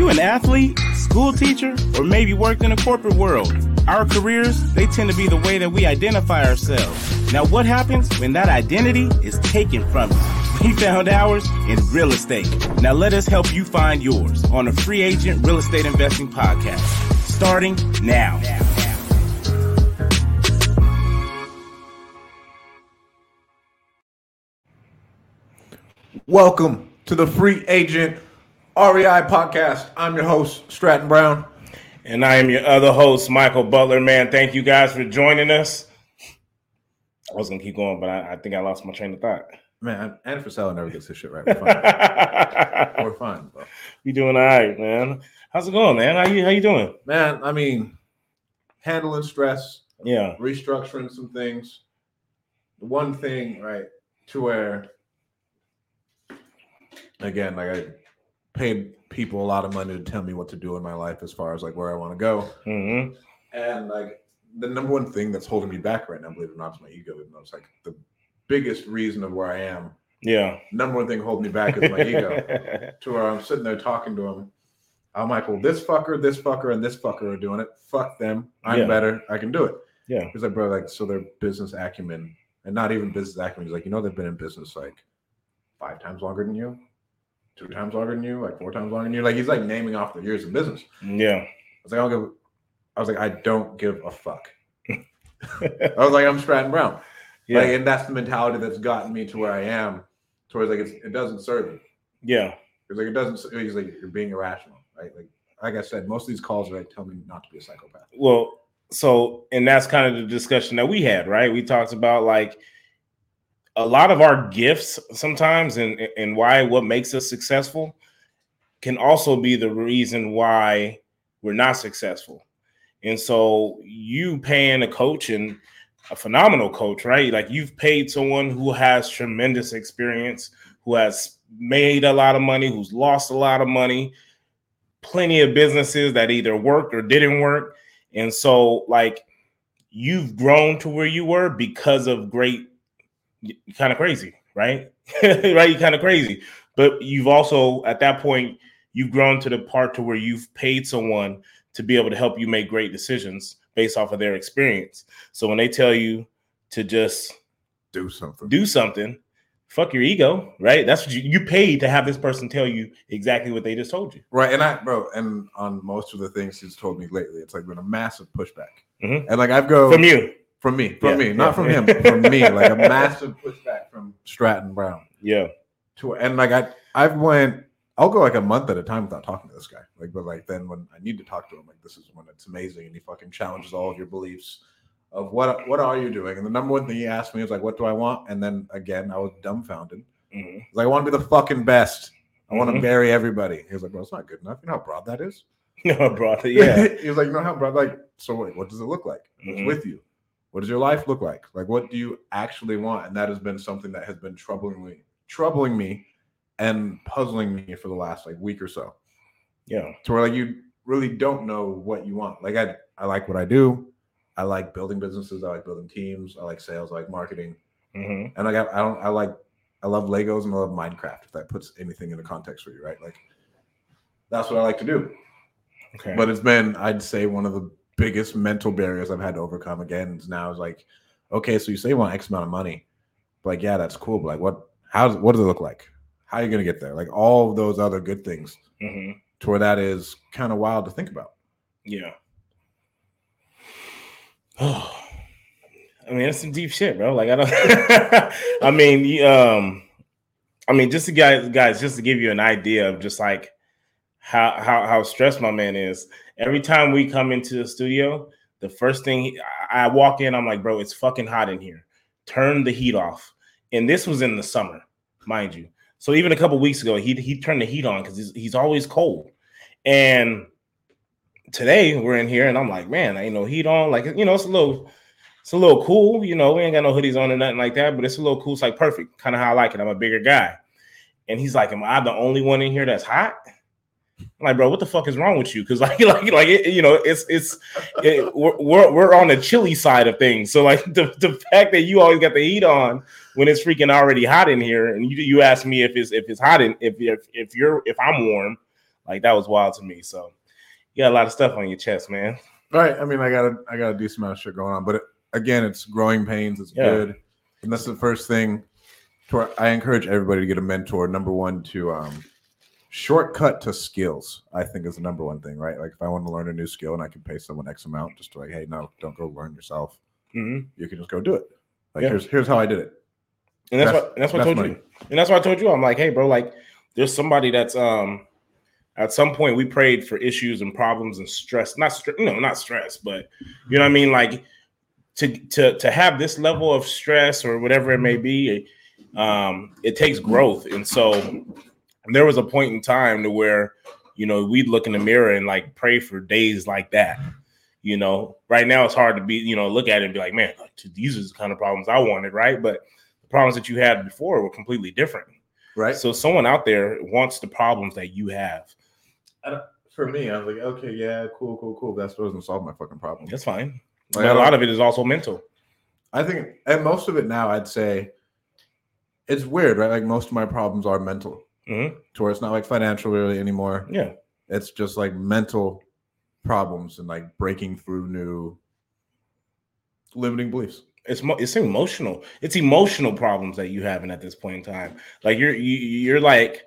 you an athlete, school teacher, or maybe worked in a corporate world? Our careers, they tend to be the way that we identify ourselves. Now, what happens when that identity is taken from you? We found ours in real estate. Now, let us help you find yours on the Free Agent Real Estate Investing Podcast, starting now. Welcome to the Free Agent REI podcast. I'm your host, Stratton Brown. And I am your other host, Michael Butler. Man, thank you guys for joining us. I was gonna keep going, but I, I think I lost my train of thought. Man, and for Sal never gets his shit right. We're fine. We're fine, bro. You doing all right, man? How's it going, man? How you how you doing? Man, I mean, handling stress, Yeah. restructuring some things. One thing, right, to where again, like I paid people a lot of money to tell me what to do in my life as far as like where I want to go. Mm-hmm. And like the number one thing that's holding me back right now, believe it or not, is my ego. Even though it's like the biggest reason of where I am. Yeah. Number one thing holding me back is my ego. To where I'm sitting there talking to him. I'm like, well, this fucker, this fucker, and this fucker are doing it. Fuck them. I'm Yeah. better. I can do it. Yeah. He's like, bro, like, so their business acumen, and not even business acumen. He's like, you know, they've been in business like five times longer than you, two times longer than you, like four times longer than you. Like, he's like naming off the years of business. Yeah. I was like, I don't give. I was like, I don't give a fuck. I was like, I'm Stratton Brown. Yeah. Like, and that's the mentality that's gotten me to where I am. Towards like, it's, it doesn't serve me. yeah. It's like it doesn't. He's like, you're being irrational, right? Like, like I said, most of these calls are like, tell me not to be a psychopath. Well, so and that's kind of the discussion that we had, right? We talked about like a lot of our gifts sometimes and and why what makes us successful can also be the reason why we're not successful. And so you paying a coach and a phenomenal coach, right? Like you've paid someone who has tremendous experience, who has made a lot of money, who's lost a lot of money, plenty of businesses that either worked or didn't work. And so, like, you've grown to where you were because of great, kind of crazy, right? right? You kind of crazy. But you've also, at that point, you've grown to the part to where you've paid someone to be able to help you make great decisions based off of their experience. So when they tell you to just Do something. do something, fuck your ego, right? That's what you, you paid to have this person tell you exactly what they just told you. Right, and I, bro, and on most of the things he's told me lately, it's like been a massive pushback. Mhm. And like I've go From you. From me, from Yeah, me, not yeah. from him, from me, like a massive pushback from Stratton Brown. Yeah. To and like I, I've went, I'll go like a month at a time without talking to this guy. Like, but like then when I need to talk to him, like this is when it's amazing, and he fucking challenges all of your beliefs of what what are you doing. And the number one thing he asked me was like, what do I want? And then again, I was dumbfounded. Mhm. He's like, I want to be the fucking best. I want to Mhm. bury everybody. He was like, well, it's not good enough. You know how broad that is? No, brother. Yeah. he was like, you know how broad? Like, so wait, what does it look like? What's Mhm. with you? What does your life look like? Like, what do you actually want? And that has been something that has been troubling me, troubling me, and puzzling me for the last like week or so. Yeah. To where like you really don't know what you want. Like I, I like what I do. I like building businesses. I like building teams. I like sales. I like marketing. hmm And I, I don't I like I love Legos and I love Minecraft. If that puts anything into context for you, right? Like that's what I like to do. Okay. But it's been, I'd say, one of the biggest mental barriers I've had to overcome. Again, is now is like, okay, so you say you want X amount of money, but like, yeah, that's cool. But like, what? How? does What does it look like? How are you gonna get there? Like all of those other good things. hmm To where that is kind of wild to think about. Yeah. Oh, I mean, that's some deep shit, bro. Like I don't. I mean, um, I mean, just to guys, guys, just to give you an idea of just like how how how stressed my man is. Every time we come into the studio, the first thing I walk in, I'm like, bro, it's fucking hot in here. Turn the heat off. And this was in the summer, mind you. So even a couple weeks ago, he he turned the heat on because he's he's always cold. And today we're in here, and I'm like, man, I ain't no heat on. Like you know, it's a little it's a little cool. You know, we ain't got no hoodies on or nothing like that, but it's a little cool. It's like perfect, kind of how I like it. I'm a bigger guy. And he's like, Am I the only one in here that's hot? I'm like, bro, what the fuck is wrong with you? Because like, like, like, it, you know, it's it's it, we're, we're we're on the chilly side of things. So like the, the fact that you always got the heat on when it's freaking already hot in here, and you you ask me if it's if it's hot in if if if you're if I'm warm, Like that was wild to me. So you got a lot of stuff on your chest, man. Right. I mean, I got a I got a decent amount of shit going on, but it, again, it's growing pains. It's Yeah. good, and that's the first thing. To I encourage everybody to get a mentor. Number one, to um, shortcut to skills. I think is the number one thing, right? Like if I want to learn a new skill and I can pay someone X amount, just to like, hey, no, don't go learn yourself. hmm You can just go do it. Like Yeah. here's here's how I did it. And that's That's- what and that's what I told money. you. And that's what I told you. I'm like, hey, bro, like there's somebody that's um at some point we prayed for issues and problems and stress, not stress, no, not stress, but you know what I mean? Like to to to have this level of stress or whatever it may be, um, it takes growth. And so there was a point in time to where you know we'd look in the mirror and like pray for days like that. You know, right now it's hard to be, you know, look at it and be like, man, like, these are the kind of problems I wanted, right? But the problems that you had before were completely different. Right. So someone out there wants the problems that you have. for me, I was like, okay, yeah, cool, cool, cool. That still doesn't solve my fucking problem. That's fine. Like, but I a don't- lot of it is also mental. I think, and most of it now, I'd say, it's weird, right? Like most of my problems are mental, Mhm. to where it's not like financial really anymore. Yeah. It's just like mental problems and like breaking through new limiting beliefs. It's mo- it's emotional. It's emotional problems that you having at this point in time. Like you're you, you're like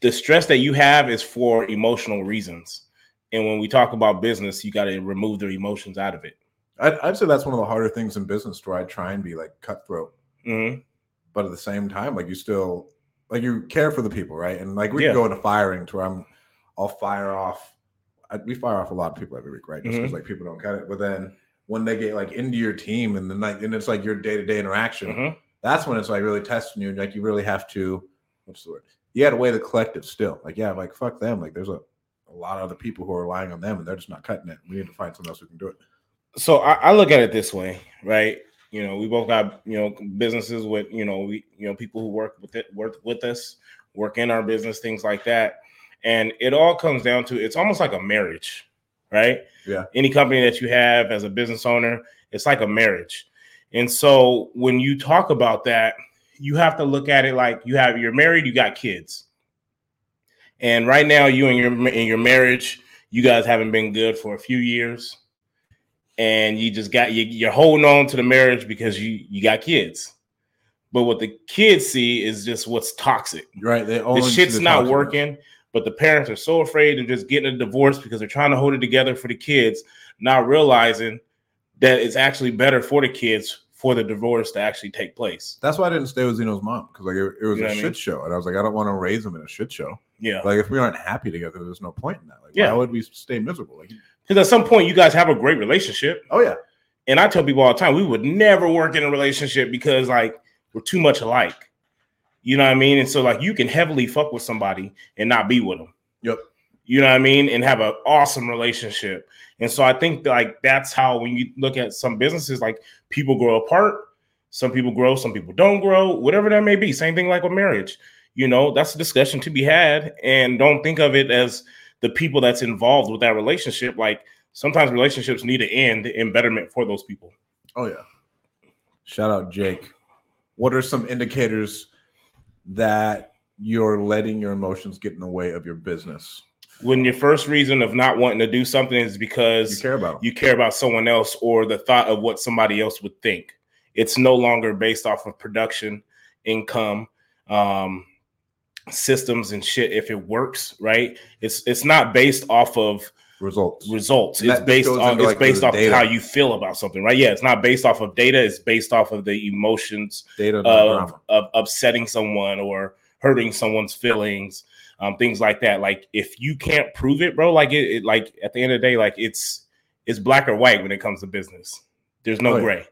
the stress that you have is for emotional reasons. And when we talk about business, you got to remove the emotions out of it. I'd, I'd say that's one of the harder things in business where I try and be like cutthroat, hmm but at the same time, like you still like you care for the people, right? And like we Yeah. can go into firing to where I'm, I'll fire off. I, we fire off a lot of people every week, right? Just because like people don't cut it. But then when they get like into your team and then like and it's like your day to day interaction, hmm that's when it's like really testing you. and, Like you really have to, what's the word? You got to weigh the collective still. Like yeah, like fuck them. Like there's a, a lot of other people who are relying on them and they're just not cutting it. We need to find someone else who can do it. so I, I look at it this way, right? You know, we both got you know businesses with you know we you know people who work with it work with us, work in our business, things like that, and it all comes down to it's almost like a marriage, right? Yeah. Any company that you have as a business owner, it's like a marriage, and so when you talk about that, you have to look at it like you have you're married, you got kids, and right now you and your in your marriage, you guys haven't been good for a few years and you just got you, you're holding on to the marriage because you you got kids. But what the kids see is just what's toxic. Right? They The shit's the not working, but the parents are so afraid of just getting a divorce because they're trying to hold it together for the kids, not realizing that it's actually better for the kids for the divorce to actually take place. That's why I didn't stay with Zeno's mom because like it, it was You know a shit mean? show, and I was like, I don't want to raise him in a shit show. Yeah. Like if we aren't happy together, there's no point in that. Like Yeah. why would we stay miserable? Like Because at some point you guys have a great relationship. oh yeah, And I tell people all the time, we would never work in a relationship because like we're too much alike. You know what I mean? And so like you can heavily fuck with somebody and not be with them. Yep. You know what I mean? And have an awesome relationship. And so I think like that's how when you look at some businesses, like people grow apart. Some people grow, some people don't grow, whatever that may be. Same thing like with marriage. You know, that's a discussion to be had. And don't think of it as the people that's involved with that relationship. Like sometimes relationships need to end in betterment for those people. oh yeah. Shout out Jake. What are some indicators that you're letting your emotions get in the way of your business? When your first reason of not wanting to do something is because You care about you care about someone else or the thought of what somebody else would think. It's no longer based off of production, income, um, systems and shit. If it works, right? It's it's not based off of results. results. And It's based on it's like, based off data. of how you feel about something, right? Yeah, it's not based off of data. It's based off of the emotions Data, of, of upsetting someone or hurting someone's feelings, um, things like that. Like if you can't prove it, bro, like it, it like at the end of the day, like it's it's black or white when it comes to business. There's no Oh, yeah. gray.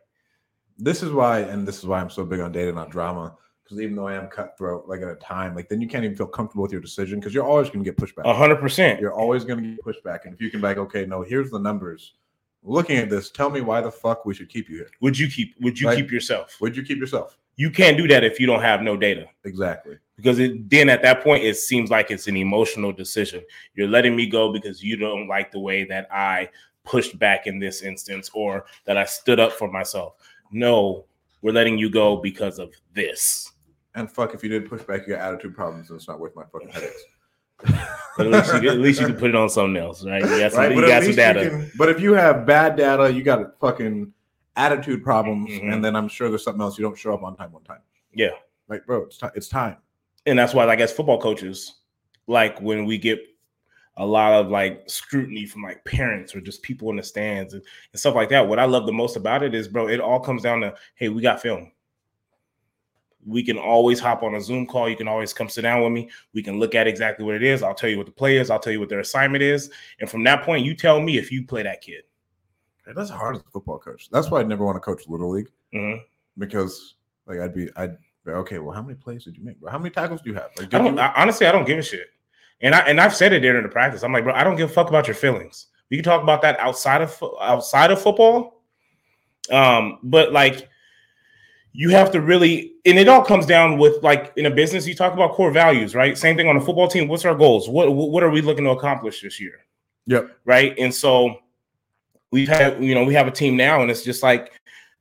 This is why, and this is why I'm so big on data, not drama. Because even though I am cutthroat, like at a time, like then you can't even feel comfortable with your decision because you're always going to get pushback. A hundred percent. You're always going to get pushback. And if you can be like, okay, no, here's the numbers. Looking at this, tell me why the fuck we should keep you here. Would you keep would you Like- keep yourself? Would you keep yourself? You can't do that if you don't have no data. Exactly. Because it then at that point it seems like it's an emotional decision. You're letting me go because you don't like the way that I pushed back in this instance or that I stood up for myself. No, we're letting you go because of this. And fuck, if you didn't push back, you got attitude problems, and it's not worth my fucking headaches. But at least, you, at least you can put it on something else, right? You got some, right? you But, got some data. can, but if you have bad data, you got fucking attitude problems, Mhm. and then I'm sure there's something else you don't show up on time one time. Yeah. Like, bro, it's time. It's time. and that's why, like, as football coaches, like when we get a lot of like scrutiny from like parents or just people in the stands and, and stuff like that. What I love the most about it is, bro, it all comes down to, hey, we got film. We can always hop on a Zoom call. You can always come sit down with me. We can look at exactly what it is. I'll tell you what the play is. I'll tell you what their assignment is. And from that point, you tell me if you play that kid. That's hard as a football coach. That's why I'd never want to coach little league Mhm. because, like, I'd be, I'd be okay. Well, how many plays did you make? Bro? How many tackles do you have? Like, I don't you, I, honestly. I don't give a shit, and I and I've said it during the practice. I'm like, bro, I don't give a fuck about your feelings. We can talk about that outside of outside of football. Um, but like, you have to really, and it all comes down with like in a business, you talk about core values, right? Same thing on a football team. What's our goals? What what are we looking to accomplish this year? Yep. Right. And so we've had, you know, we have a team now, and it's just like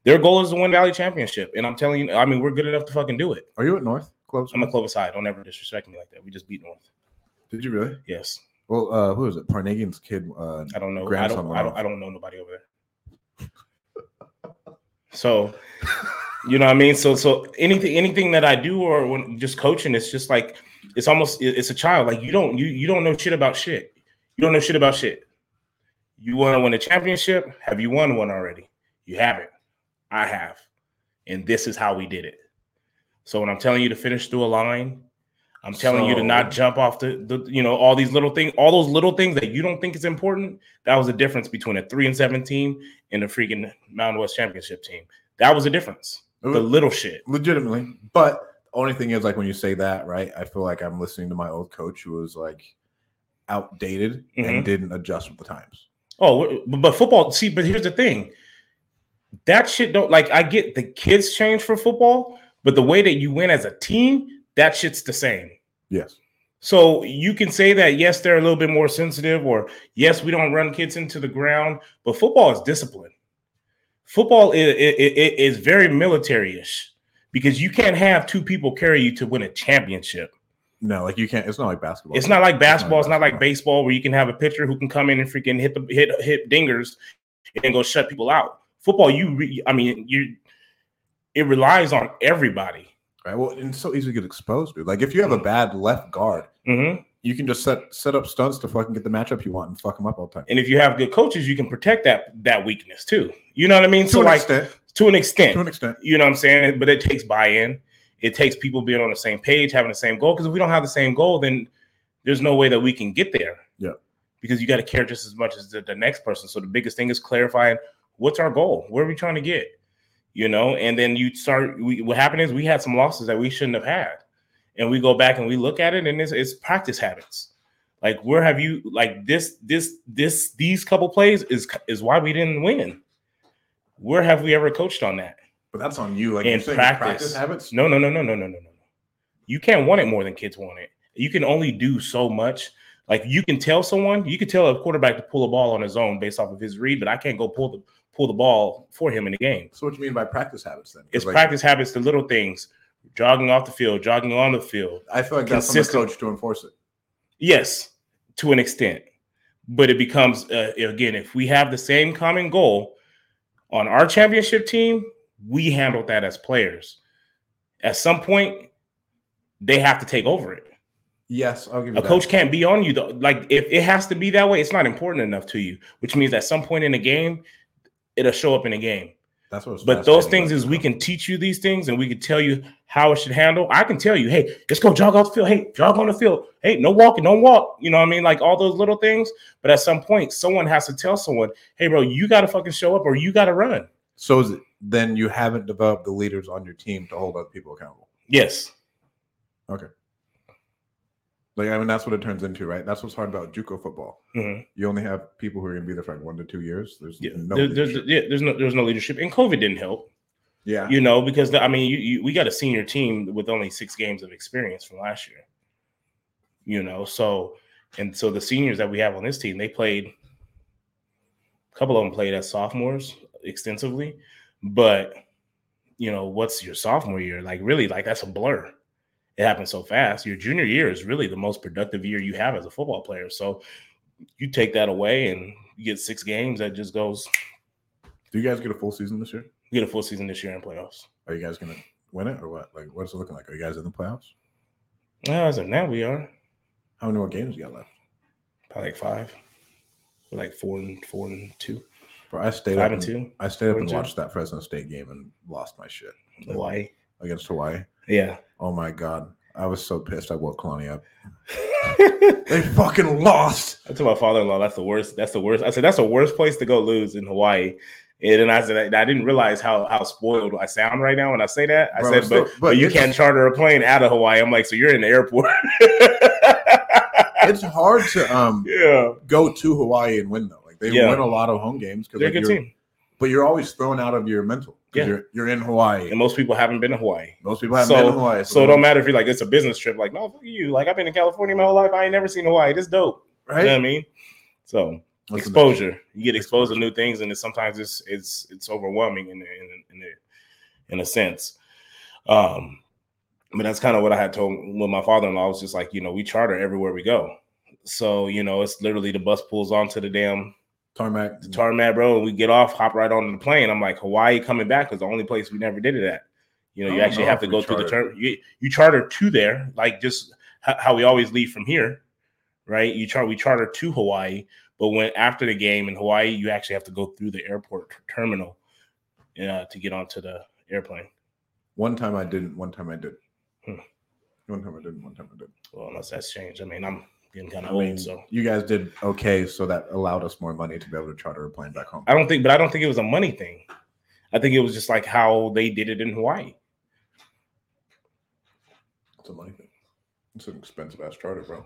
their goal is to win Valley Championship. And I'm telling you, I mean, we're good enough to fucking do it. Are you at North? Close. I'm a Clovis High. Don't ever disrespect me like that. We just beat North. Did you really? Yes. Well, uh, who is it? Parnagian's kid. Uh, I don't know. I don't, I don't. I don't know nobody over there. So, you know what I mean. So, so anything, anything that I do, or when just coaching, it's just like it's almost it's a child. Like you don't you you don't know shit about shit. You don't know shit about shit. You want to win a championship? Have you won one already? You haven't. I have, and this is how we did it. So when I'm telling you to finish through a line, I'm telling you to not jump off the, the you know all these little things, all those little things that you don't think is important. That was the difference between a three and seven team and a freaking Mountain West championship team. That was the difference. The little shit. legitimately. But only thing is, like, when you say that, right? I feel like I'm listening to my old coach who was like outdated Mhm. and didn't adjust with the times. Oh, but football. See, but here's the thing. That shit don't like. I get the kids change for football, but the way that you win as a team, that shit's the same. Yes. So you can say that yes, they're a little bit more sensitive, or yes, we don't run kids into the ground, but football is discipline. Football is, is very military-ish because you can't have two people carry you to win a championship. No, like you can't. It's not like basketball. It's not like basketball. It's not like baseball where you can have a pitcher who can come in and freaking hit the hit hit dingers and go shut people out. Football, you re, I mean, you it relies on everybody. right. Well, and it's so easy to get exposed, dude. Like if you have a bad left guard, Mhm. You can just set set up stunts to fucking get the matchup you want and fuck them up all the time. And if you have good coaches, you can protect that that weakness too. You know what I mean? to so an like extent, to an extent, to an extent, you know what I'm saying? But it takes buy-in. It takes people being on the same page, having the same goal. Because if we don't have the same goal, then there's no way that we can get there. Yeah. Because you got to care just as much as the, the next person. So the biggest thing is clarifying what's our goal? Where are we trying to get? You know, and then you start. We, what happened is we had some losses that we shouldn't have had, and we go back and we look at it, and it's, it's practice habits. Like where have you like this this this these couple plays is is why we didn't win. Where have we ever coached on that? but that's on you. Like In practice. practice habits. No, no, no, no, no, no, no, no. You can't want it more than kids want it. You can only do so much. Like you can tell someone, you can tell a quarterback to pull a ball on his own based off of his read, but I can't go pull the pull the ball for him in the game. So what do you mean by practice habits then? It's like, practice habits, the little things, jogging off the field, jogging on the field. I feel like that's on the consistent. coach to enforce it. Yes, to an extent, but it becomes uh, again if we have the same common goal on our championship team, we handle that as players. At some point, they have to take over it. Yes, I'll give you A that. coach can't be on you though. Like if it has to be that way, it's not important enough to you. Which means at some point in the game, it'll show up in the game. That's what. But those things is we can teach you these things and we can tell you how it should handle. I can tell you, hey, let's go jog off the field. Hey, jog on the field. Hey, no walking, don't walk. You know what I mean? Like all those little things. But at some point, someone has to tell someone, hey, bro, you got to fucking show up or you got to run. So is it then you haven't developed the leaders on your team to hold other people accountable? Yes. Like I mean, that's what it turns into, right? That's what's hard about JUCO football. Mhm. You only have people who are going to be there for like one to two years. There's Yeah. no. There- there's, leadership. yeah, there's no there's no leadership. And COVID didn't help. yeah. you know, because the, I mean, you, you, we got a senior team with only six games of experience from last year. You know, so and so the seniors that we have on this team, they played. A couple of them played as sophomores extensively, but you know, what's your sophomore year like? Really, like that's a blur. It happens so fast. Your junior year is really the most productive year you have as a football player. So you take that away and you get six games that just goes. Do you guys get a full season this year? You get a full season this year in playoffs. Are you guys gonna win it or what? Like, what's it looking like? Are you guys in the playoffs? Yeah, as of now, we are How many more games you got left? probably like five, We're like four and four and two, Bro, I stayed five up and and, two. I stayed up and two. watched that Fresno State game and lost my shit Hawaii. Against Hawaii. Yeah. Oh my god, I was so pissed. I woke Kalani up. They fucking lost. I told my father-in-law that's the worst. That's the worst. I said that's the worst place to go lose in Hawaii. And then I said I didn't realize how how spoiled I sound right now when I say that. I Bro, said, still- but, but but you can't charter a plane out of Hawaii. I'm like, so you're in the airport. It's hard to um yeah, go to Hawaii and win though. Like they Yeah. win a lot of home games because they're a good you're, team, but you're always thrown out of your mental. Yeah. You're you're in Hawaii. and most people haven't been to Hawaii. Most people haven't So- been to Hawaii. So it don't matter if you're like it's a business trip. Like, no, fuck you. Like I've been in California my whole life. I ain't never seen Hawaii. This dope. right? You know what I mean? So Listen, exposure. You get exposed to new things, and it's sometimes it's it's it's overwhelming in in in, a, in a sense. Um, but that's kind of what I had told with my father-in-law. I was just like, you know, we charter everywhere we go. So you know, it's literally the bus pulls onto the damn tarmac. the tarmac, bro, and we get off, hop right onto the plane. I'm like, Hawaii coming back is the only place we never did it at. You know, you actually know have to go through the charter. term. You, you charter to there, like just how, how we always leave from here, right? You chart we charter to Hawaii, but when after the game in Hawaii, you actually have to go through the airport terminal uh, to get onto the airplane. One time I didn't. One time I did. Hmm. One time I didn't. One time I did. Well, unless that's changed. I mean, I'm getting kind I of old, mean, so you guys did okay, so that allowed us more money to be able to charter a plane back home. I don't think, but I don't think it was a money thing. I think it was just like how they did it in Hawaii. It's a money thing. It's an expensive ass charter, bro.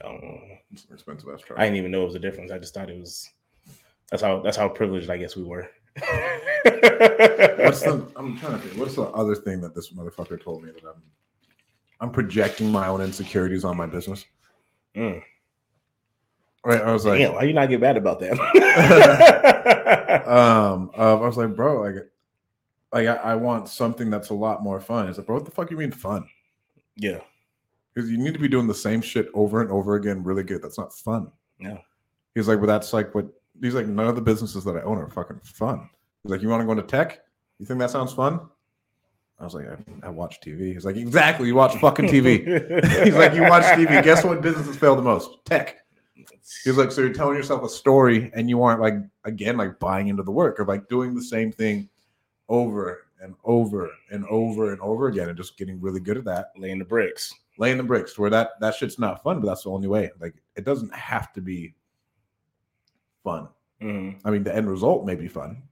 I don't know. It's an expensive ass charter. I didn't even know it was a difference. I just thought it was. That's how. That's how privileged I guess we were. What's the? I'm trying to think. What's the other thing that this motherfucker told me that I'm? I'm projecting my own insecurities on my business. Mm. Right. I was like, Damn, why you not get mad about that? um, uh, I was like, bro, like, like I, I want something that's a lot more fun. It's like, bro, what the fuck you mean fun? yeah, Because you need to be doing the same shit over and over again, really good. That's not fun. Yeah, He's like, well, that's like what he's like. None of the businesses that I own are fucking fun. He's like, you want to go into tech? You think that sounds fun? I was like, I, I watch TV. He's like, exactly. You watch fucking TV. he's like, you watch TV. Guess what businesses fail the most? Tech. He's like, so you're telling yourself a story and you aren't like again like buying into the work or like doing the same thing over and over and over and over again and just getting really good at that, laying the bricks. laying the bricks where that that shit's not fun, but that's the only way. Like it doesn't have to be fun. Mhm. I mean, the end result may be fun.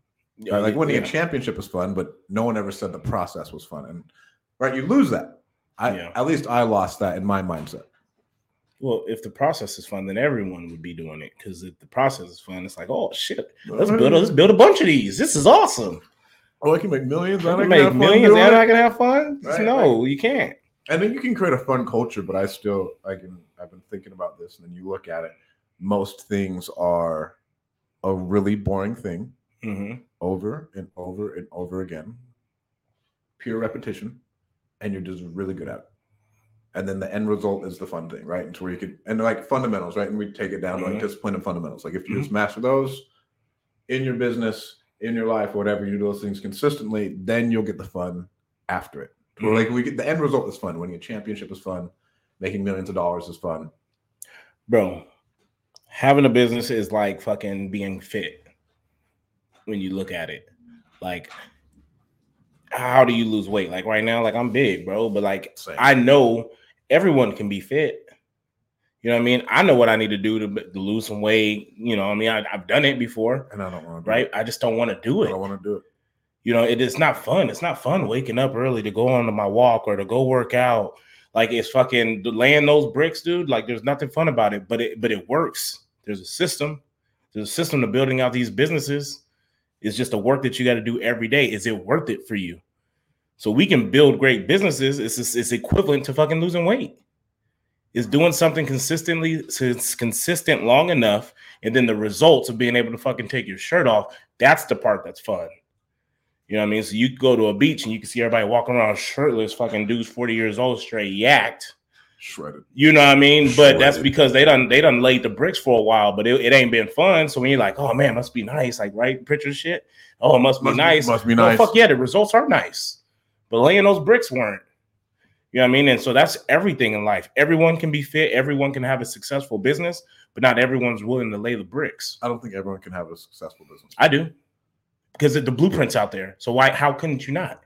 Yeah? Like winning yeah. a championship was fun, but no one ever said the process was fun. And right, you lose that. I Yeah. at least I lost that in my mindset. Well, if the process is fun, then everyone would be doing it. Because if the process is fun, it's like, oh shit, let's build. A, let's build a bunch of these. This is awesome. Oh, I can make millions. I can make millions and. I can have fun. Right, no, you can't. and then you can create a fun culture but i still i can i've been thinking about this and then you look at it most things are a really boring thing hmm over and over and over again. Pure repetition and you're just really good at it. And then the end result is the fun thing right? And so where you could and like fundamentals right? And we take it down to Mhm. like discipline and fundamentals. Like if you just master those in your business in your life whatever you do those things consistently then you'll get the fun after it. Where, like we get the end result is fun. Winning a championship is fun. Making millions of dollars is fun. Bro. Having a business is like fucking being fit. When you look at it, like, how do you lose weight? Like right now, like I'm big, bro, but like Same. I know everyone can be fit. You know what I mean? I know what I need to do to, to lose some weight. You know, what I mean, I, I've done it before, and i don't want to right? I just don't want to do it. i don't want to do it You know, it is not fun. It's not fun waking up early to go on to my walk or to go work out. Like it's fucking laying those bricks, dude. Like there's nothing fun about it, but it but it works. There's a system. There's a system to building out these businesses. It's just the work that you got to do every day. Is it worth it for you? So we can build great businesses. It's it's, it's equivalent to fucking losing weight. It's doing something consistently, it's consistent long enough, and then the results of being able to fucking take your shirt off. That's the part that's fun. You know what I mean? So you go to a beach and you can see everybody walking around shirtless, fucking dudes 40 years old, straight yacked. Shredded. You know what I mean? But that's because they done they done laid the bricks for a while, but it, it ain't been fun. So when you're like, oh man, must be nice, like right picture shit. Oh, it must be Must be- nice. must be nice. fuck yeah, the results are nice. But laying those bricks weren't. You know what I mean? And so that's everything in life. Everyone can be fit, everyone can have a successful business, but not everyone's willing to lay the bricks. I don't think everyone can have a successful business. I do. Because the blueprint's out there. So why how couldn't you not?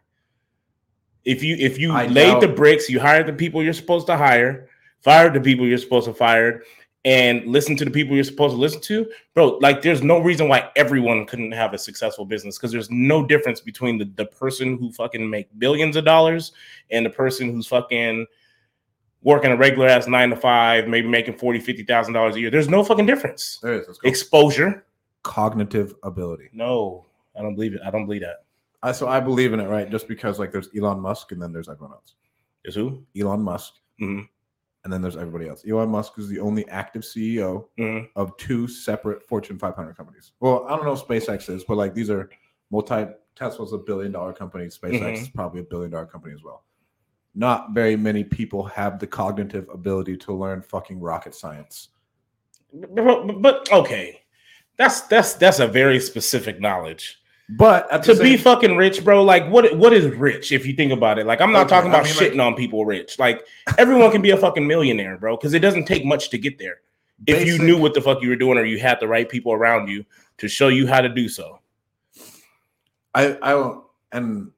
If you if you I laid the bricks, you hired the people you're supposed to hire, fired the people you're supposed to fire, and listen to the people you're supposed to listen to, bro. Like there's no reason why everyone couldn't have a successful business because there's no difference between the, the person who fucking make billions of dollars and the person who's fucking working a regular ass nine to five, maybe making forty, fifty thousand dollars a year. There's no fucking difference. There is. Let's go. Exposure. Cognitive ability. No, I don't believe it. I don't believe that. I, so I believe in it, right? Just because like there's Elon Musk and then there's everyone else. Is who? Elon Musk Mhm. and then there's everybody else. Elon Musk is the only active CEO Mhm. of two separate Fortune 500 companies. Well, I don't know if SpaceX is, but like these are multi. Tesla's a billion dollar company. SpaceX Mhm. is probably a billion dollar company as well. Not very many people have the cognitive ability to learn fucking rocket science. But, but- but okay, that's that's that's a very specific knowledge. But To be fucking rich, bro, like what what is rich if you think about it? Like I'm not Okay, talking I about mean, like- shitting on people rich. Like everyone can be a fucking millionaire, bro, because it doesn't take much to get there. If you knew what the fuck you were doing or you had the right people around you to show you how to do so. I I don't- and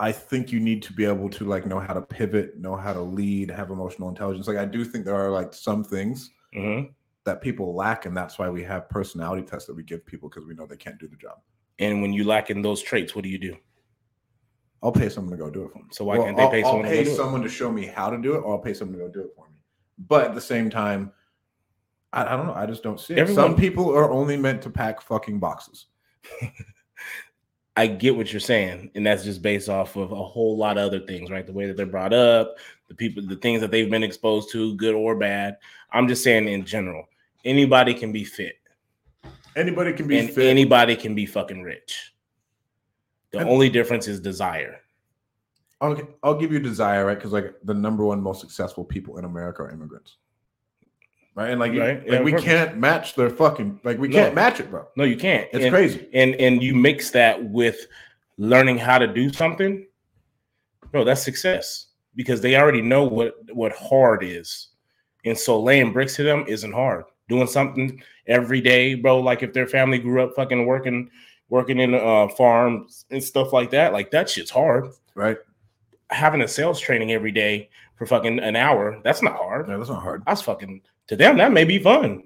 I think you need to be able to like know how to pivot, know how to lead, have emotional intelligence. Like I do think there are like some things Mhm. that people lack, and that's why we have personality tests that we give people because we know they can't do the job. And when you lack in those traits, what do you do? I'll pay someone to go do it for me. So why can't they I'll- pay I'll, someone to go pay do it? someone to show me how to do it, or I'll pay someone to go do it for me. But at the same time, I, I don't know. I just don't see it. Everyone- Some people are only meant to pack fucking boxes. I get what you're saying, and that's just based off of a whole lot of other things, right? The way that they're brought up, the people, the things that they've been exposed to, good or bad. I'm just saying in general, anybody can be fit, Anybody can be and fit. anybody can be fucking rich. The And- only difference is desire. I'll, I'll give you desire, right? Because like the number one most successful people in America are immigrants, right? And like, Right, like yeah, we can't match their fucking like we No. can't match it, bro. No, you can't. It's and, crazy. And and you mix that with learning how to do something, bro. That's success because they already know what what hard is, and so laying bricks to them isn't hard. Doing something every day, bro. Like if their family grew up fucking working working in uh farms and stuff like that, like that shit's hard. Right? Having a sales training every day for fucking an hour, that's not hard. No, that's not hard. That's fucking to them that may be fun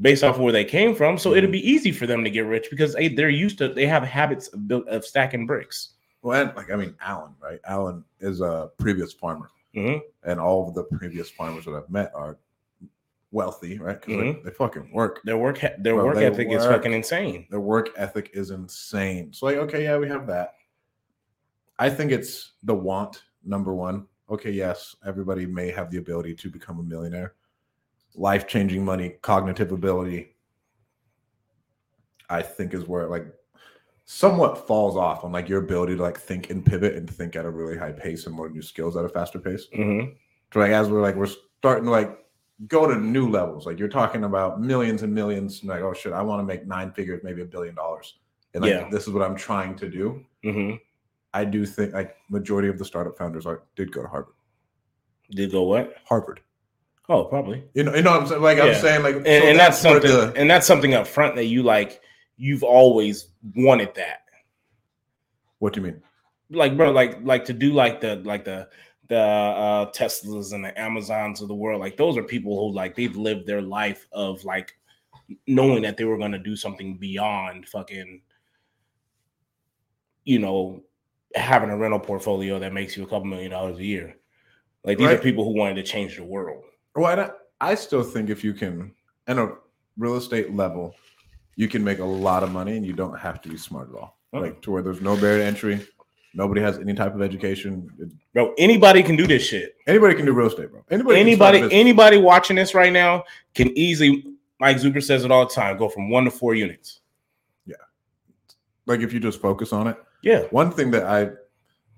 based off where they came from. So it'll be easy for them to get rich because they, they're used to they have habits of, built, of stacking bricks. Well, and like I mean, Alan, right? Alan is a previous farmer, Mhm. and all of the previous farmers that I've met are wealthy, right? Because Mhm. they, they fucking work. Their work ha- their Bro, work ethic is fucking insane. Their work ethic is insane. So like, okay, yeah, we have that. I think it's the want number one. Okay, yes, everybody may have the ability to become a millionaire. Life changing money, cognitive ability. I think is where it like somewhat falls off on like your ability to like think and pivot and think at a really high pace and learn new skills at a faster pace. Mm-hmm. So like as we're like we're starting to like go to new levels. Like you're talking about millions and millions. And like, oh shit, I want to make nine figures, maybe a billion dollars. And like Yeah. this is what I'm trying to do. Mhm. I do think like majority of the startup founders are did go to Harvard. Did go what? Harvard. Oh, probably. You know, you know what I'm saying? Like I'm saying, like And, so and that's where something. the- and that's something up front that you like. You've always wanted that. what do you mean? like bro like like to do like the like the the uh teslas and the amazons of the world like those are people who like they've lived their life of like knowing that they were going to do something beyond fucking you know having a rental portfolio that makes you a couple million dollars a year like these are people who wanted to change the world Well, I, I still think if you can, in a real estate level, you can make a lot of money and you don't have to be smart at all. Oh. Like to where there's no barrier to entry, nobody has any type of education. Bro anybody can do this shit anybody can do real estate, bro. Anybody, can start a anybody anybody watching this right now can easily mike zuber says it all the time go from one to four units Yeah. like if you just focus on it. Yeah. One thing that I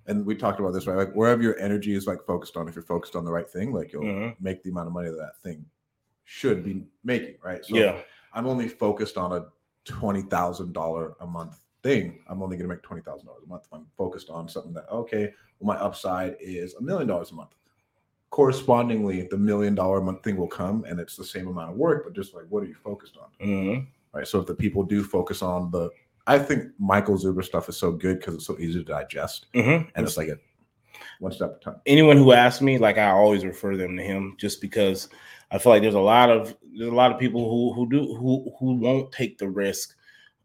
and we talked about this right, like wherever your energy is like focused on, if you're focused on the right thing, like you'll Mhm. make the amount of money that that thing should be making, right? So yeah. I'm only focused on a twenty thousand dollar a month thing. I'm only going to make twenty thousand dollars a month. I'm focused on something that okay, well, my upside is a million dollars a month. Correspondingly, the million dollar a month thing will come, and it's the same amount of work, but just like what are you focused on, hmm right? So if the people do focus on the, I think Michael Zuber stuff is so good because it's so easy to digest, hmm and it's like a one step at a time. anyone who asks me, like I always refer them to him, just because I feel like there's a lot of there's a lot of people who who do who who won't take the risk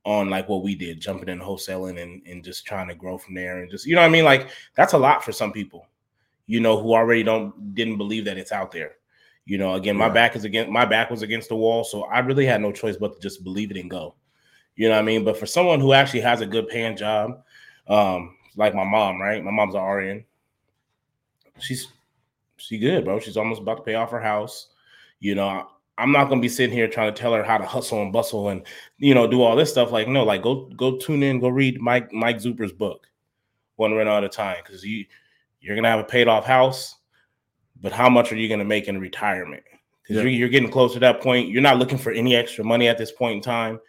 on like what we did, jumping in wholesaling and and just trying to grow from there, and just you know what I mean. Like that's a lot for some people, you know, who already don't didn't believe that it's out there. You know, again, my back is against my back was against the wall, so I really had no choice but to just believe it and go. You know what I mean? But for someone who actually has a good paying job, um, like my mom, right? My mom's an RN she's she good, bro. She's almost about to pay off her house. You know, I'm not gonna be sitting here trying to tell her how to hustle and bustle and you know do all this stuff. Like, no, like go go tune in, go read Mike Mike Zuber's book, one rent at a time, because you you're gonna have a paid off house, but how much are you gonna make in retirement? Because Yeah. you're, you're getting close to that point. You're not looking for any extra money at this point in time.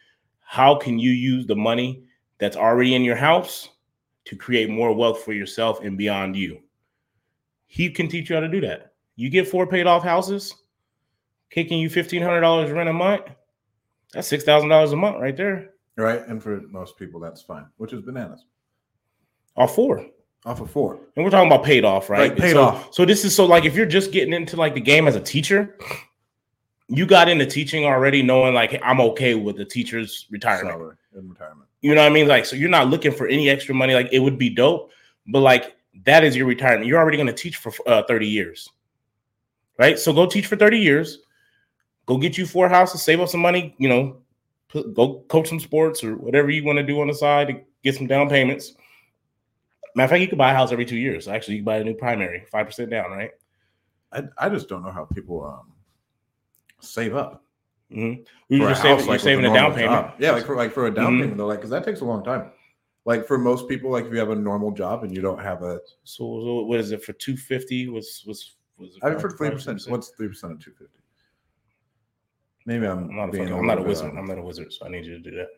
How can you use the money that's already in your house to create more wealth for yourself and beyond you? he can teach you how to do that. You get four paid off houses, kicking you fifteen hundred dollars rent a month. That's six thousand dollars a month right there. Right, and for most people, that's fine, which is bananas. All four, Off of four, and we're talking about paid off, right? Right, paid so, off. So this is so like if you're just getting into like the game as a teacher, you got into teaching already, knowing like I'm okay with the teacher's retirement. salary retirement. You know what I mean? Like, so you're not looking for any extra money. Like, it would be dope, but like that is your retirement. You're already going to teach for uh, 30 years, right? So go teach for 30 years. Go get you four houses, save up some money. You know, put, go coach some sports or whatever you want to do on the side to get some down payments. Matter of fact, you could buy a house every two years. Actually, you can buy a new primary, five percent down, right? I, I just don't know how people um save up. Mm-hmm. You're just saving, house, you're like, saving a down payment. job. Yeah, like for like for a down Mhm. payment though, like because that takes a long time. Like for most people, like if you have a normal job and you don't have a, So, so what is it for two fifty? Was was was? it I mean for three percent? what's three percent of two fifty? Maybe I'm, I'm not a fucking, I'm not a wizard. I'm not a wizard, so I need you to do that.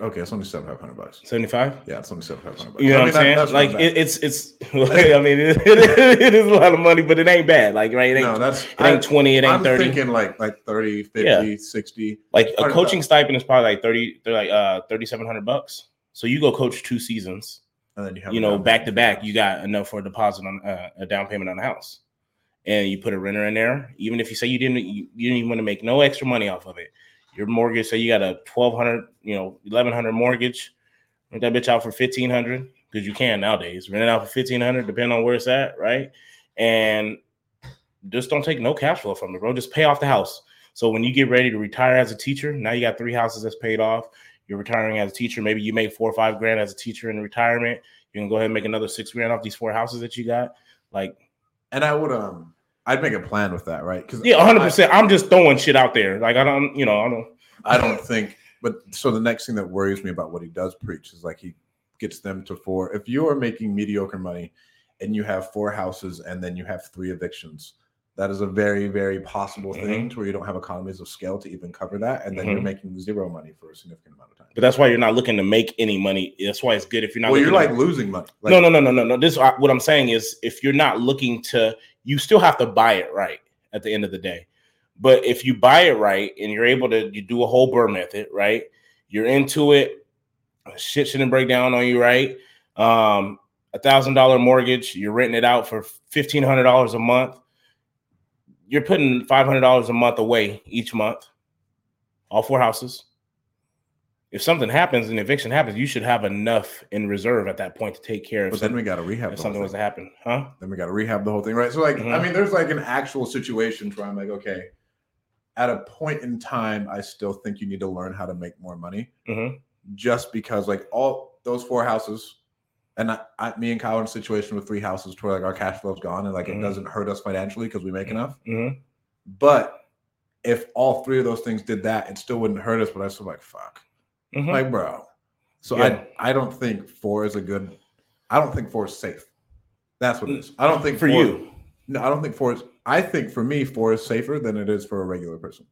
Okay, it's only seven five hundred bucks. 75? Yeah, it's only seven five hundred bucks. You know I what mean, I'm saying? Like it, it's it's I mean it, it is a lot of money, but it ain't bad. Like right, it ain't, no, that's it ain't 20, it ain't I'm 30. thinking like like 30, 50, Yeah. 60. like a 100,000. coaching stipend is probably like 30, they're like uh 3700 bucks. So you go coach two seasons, And then you have you know, back to back, you got enough for a deposit on uh, a down payment on the house. And you put a renter in there, even if you say you didn't you, you didn't even want to make no extra money off of it. Your mortgage, say you got a 1200, you know, 1100 mortgage, rent that bitch out for 1500 because you can nowadays rent it out for 1500 depending on where it's at, right? And just don't take no cash flow from it, bro. Just pay off the house. So when you get ready to retire as a teacher, now you got three houses that's paid off. You're retiring as a teacher. Maybe you make four or five grand as a teacher in retirement. You can go ahead and make another six grand off these four houses that you got. Like, And I would um I'd make a plan with that, right? Because yeah, 100. percent I'm just throwing shit out there. Like, I don't, you know, I don't. I don't think. But so the next thing that worries me about what he does preach is like he gets them to four. If you are making mediocre money and you have four houses and then you have three evictions, that is a very, very possible thing to where you don't have economies of scale to even cover that, and then you're Mhm. making zero money for a significant amount of time. But that's why you're not looking to make any money. That's why it's good if you're not. well, you're like to- losing money. Like, no, no, no, no, no, no. This what I'm saying is, if you're not looking to, you still have to buy it right at the end of the day. But if you buy it right and you're able to, you do a whole BRRRR method, right? You're into it. Shit shouldn't break down on you, right? Um, a thousand dollar mortgage, you're renting it out for fifteen hundred dollars a month. You're putting five hundred dollars a month away each month. All four houses. If something happens, an eviction happens, you should have enough in reserve at that point to take care of But then we got to rehab. if something was to happen, huh? Then we got to rehab the whole thing, right? So, like, I Mhm. mean, there's like an actual situation where I'm like, okay, at a point in time, I still think you need to learn how to make more money. Mhm. just because like all those four houses and I, I me and Kyle are in a situation with three houses to where like our cash flow's gone and like Mhm. it doesn't hurt us financially because we make enough hmm but if all three of those things did that, it still wouldn't hurt us. But I was still like, fuck, Mhm. like bro. So Yeah. I I don't think four is a good. I don't think four is safe. That's what it is. I don't think for four- you. No, I don't think four is. I think for me, four is safer than it is for a regular person.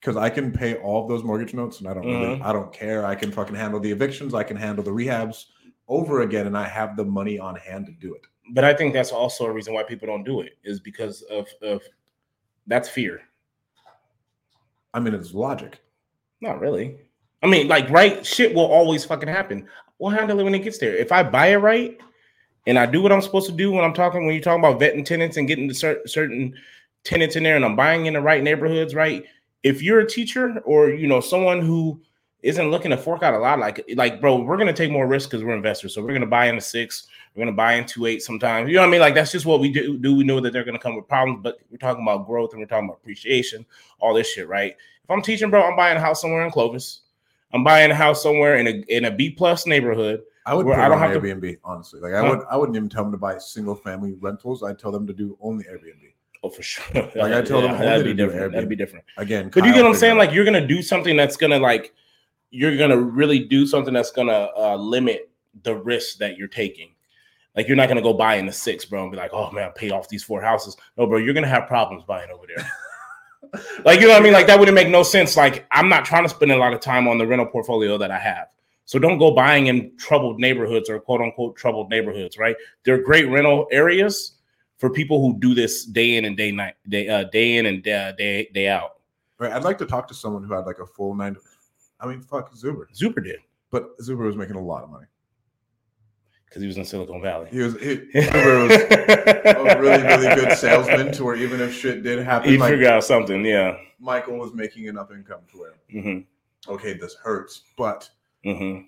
Because I can pay all of those mortgage notes, and I don't really, Mhm. I don't care. I can fucking handle the evictions. I can handle the rehabs over again, and I have the money on hand to do it. But I think that's also a reason why people don't do it is because of of that's fear. I mean, it's logic. Not really. I mean, like, right? Shit will always fucking happen. We'll handle it when it gets there. If I buy it right and I do what I'm supposed to do when I'm talking, when you're talking about vetting tenants and getting the cer- certain tenants in there and I'm buying in the right neighborhoods, right? If you're a teacher or, you know, someone who isn't looking to fork out a lot, like, like, bro, we're going to take more risk because we're investors. So we're going to buy in a six. We're going to buy in two eight sometimes. You know what I mean? Like, that's just what we do. Do we know that they're going to come with problems? But we're talking about growth and we're talking about appreciation, all this shit, right? If I'm teaching, bro, I'm buying a house somewhere in Clovis. I'm buying a house somewhere in a in a B plus neighborhood. I would I I don't don't on have to- Airbnb, honestly. Like I Huh? would, I wouldn't even tell them to buy single family rentals. I'd tell them to do only Airbnb. Oh, for sure. Like, I told them only that'd to be different. That'd be different. Again, But you get what I'm saying? it Like you're gonna do something that's gonna like you're gonna really do something that's gonna uh, limit the risk that you're taking. Like you're not gonna go buy in the six, bro, and be like, oh man, pay off these four houses. No, bro, you're gonna have problems buying over there. like you know what I mean? Like that wouldn't make no sense. Like I'm not trying to spend a lot of time on the rental portfolio that I have. So don't go buying in troubled neighborhoods or quote unquote troubled neighborhoods, right? They're great rental areas for people who do this day in and day night, day uh, day in and uh, day day out. Right. I'd like to talk to someone who had like a full nine. I mean, fuck Zuber, Zuber did but Zuber was making a lot of money. because he was in Silicon Valley. He was he, Zuber was a really really good salesman to where even if shit did happen, He like figured out something, yeah. Michael was making enough income to where hmm okay, this hurts, but hmm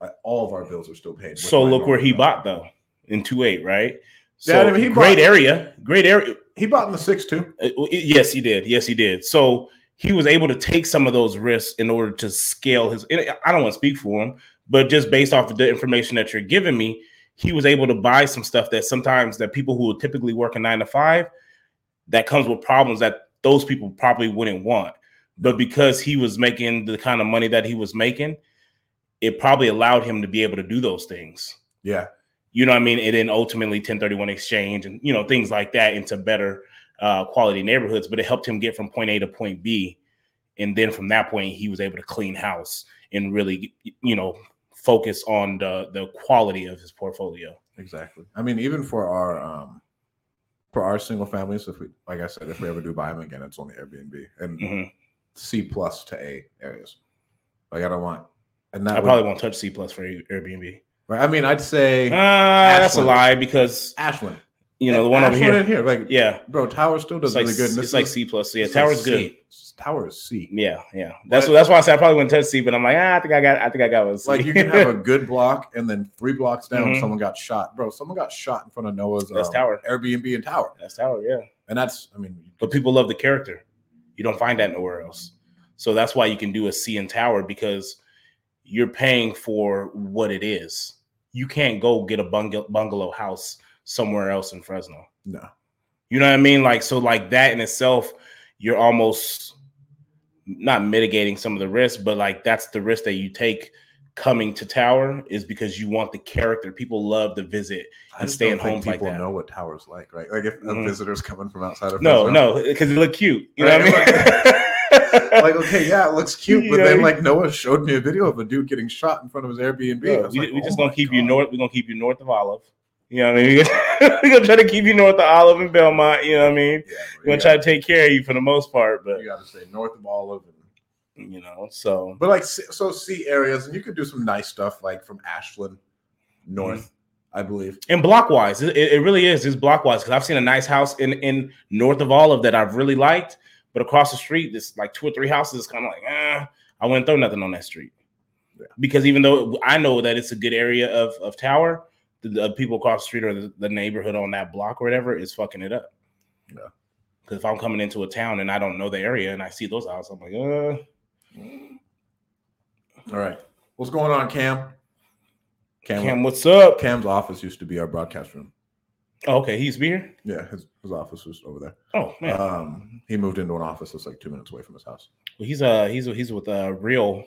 uh, all of our bills are still paid. So look where he bought though in two eight, right? So Yeah, I mean, he great bought- area, great area. He bought in the six too. Uh, Yes, he did. Yes, he did. So he was able to take some of those risks in order to scale his. and I don't want to speak for him, but just based off of the information that you're giving me, he was able to buy some stuff that sometimes that people who would typically work a nine to five, that comes with problems that those people probably wouldn't want. But because he was making the kind of money that he was making, it probably allowed him to be able to do those things Yeah, you know what I mean? And then ultimately 1031 exchange and you know things like that into better uh, quality neighborhoods. But it helped him get from point A to point B, and then from that point he was able to clean house and really you know focus on the the quality of his portfolio. exactly. I mean, even for our um for our single families, if we like I said, if we ever do buy them again, it's only Airbnb and Mhm. C plus to A areas. Like I don't want, and that I would- probably won't touch C plus for Airbnb. right, I mean, I'd say Uh, that's a lie because Ashlan. You know the one over here. here, like Yeah, bro, Tower still does it's like really good. and it's this like C plus. Yeah, it's like Tower's good. C. Tower is C. Yeah, yeah. That's But- that's why I said I probably wouldn't touch C, but I'm like, ah, I think I got, I think I got one. C. Like you can have a good block, and then three blocks down, Mhm. someone got shot. Bro, someone got shot in front of Noah's That's um, Tower. Airbnb and Tower, that's Tower. Yeah. and that's, I mean, but people love the character. You don't find that nowhere else. So that's why you can do a C in tower because you're paying for what it is. You can't go get a bungalow house somewhere else in Fresno. no, You know what I mean? Like so, like that in itself, you're almost not mitigating some of the risk, but like that's the risk that you take coming to tower is because you want the character. People love to visit and stay at don't think homes like people that. know what Tower's like, right? Like if a Mhm. visitor's coming from outside of No, Fresno, no, because it look cute. You know what I mean? like okay, yeah, it looks cute, but then like Noah showed me a video of a dude getting shot in front of his Airbnb. We, like, we oh just my gonna keep you north. We're gonna keep you north of Olive. You know what I mean? We're gonna try to keep you north of Olive and Belmont. You know what I mean? Yeah, We're gonna try to take care of you for the most part, but you got to stay north of Olive. And, you know, so but like so, C areas, and you could do some nice stuff like from Ashlan north, Mm-hmm. I believe. and blockwise, it, it really is. It's blockwise because I've seen a nice house in in north of Olive that I've really liked, but across the street, there's like two or three houses. It's kind of like, eh, I wouldn't throw nothing on that street. Yeah. Because even though I know that it's a good area of of Tower, the, the people across the street or the, the neighborhood on that block or whatever is fucking it up. Yeah. Because if I'm coming into a town and I don't know the area and I see those houses, I'm like, uh, All right, what's going on, Cam? Cam, Cam, what's up? Cam's office used to be our broadcast room. Oh, okay, he used to be here. Yeah, his, his office was over there. Oh man, Um, he moved into an office that's like two minutes away from his house. well, he's uh he's he's with uh real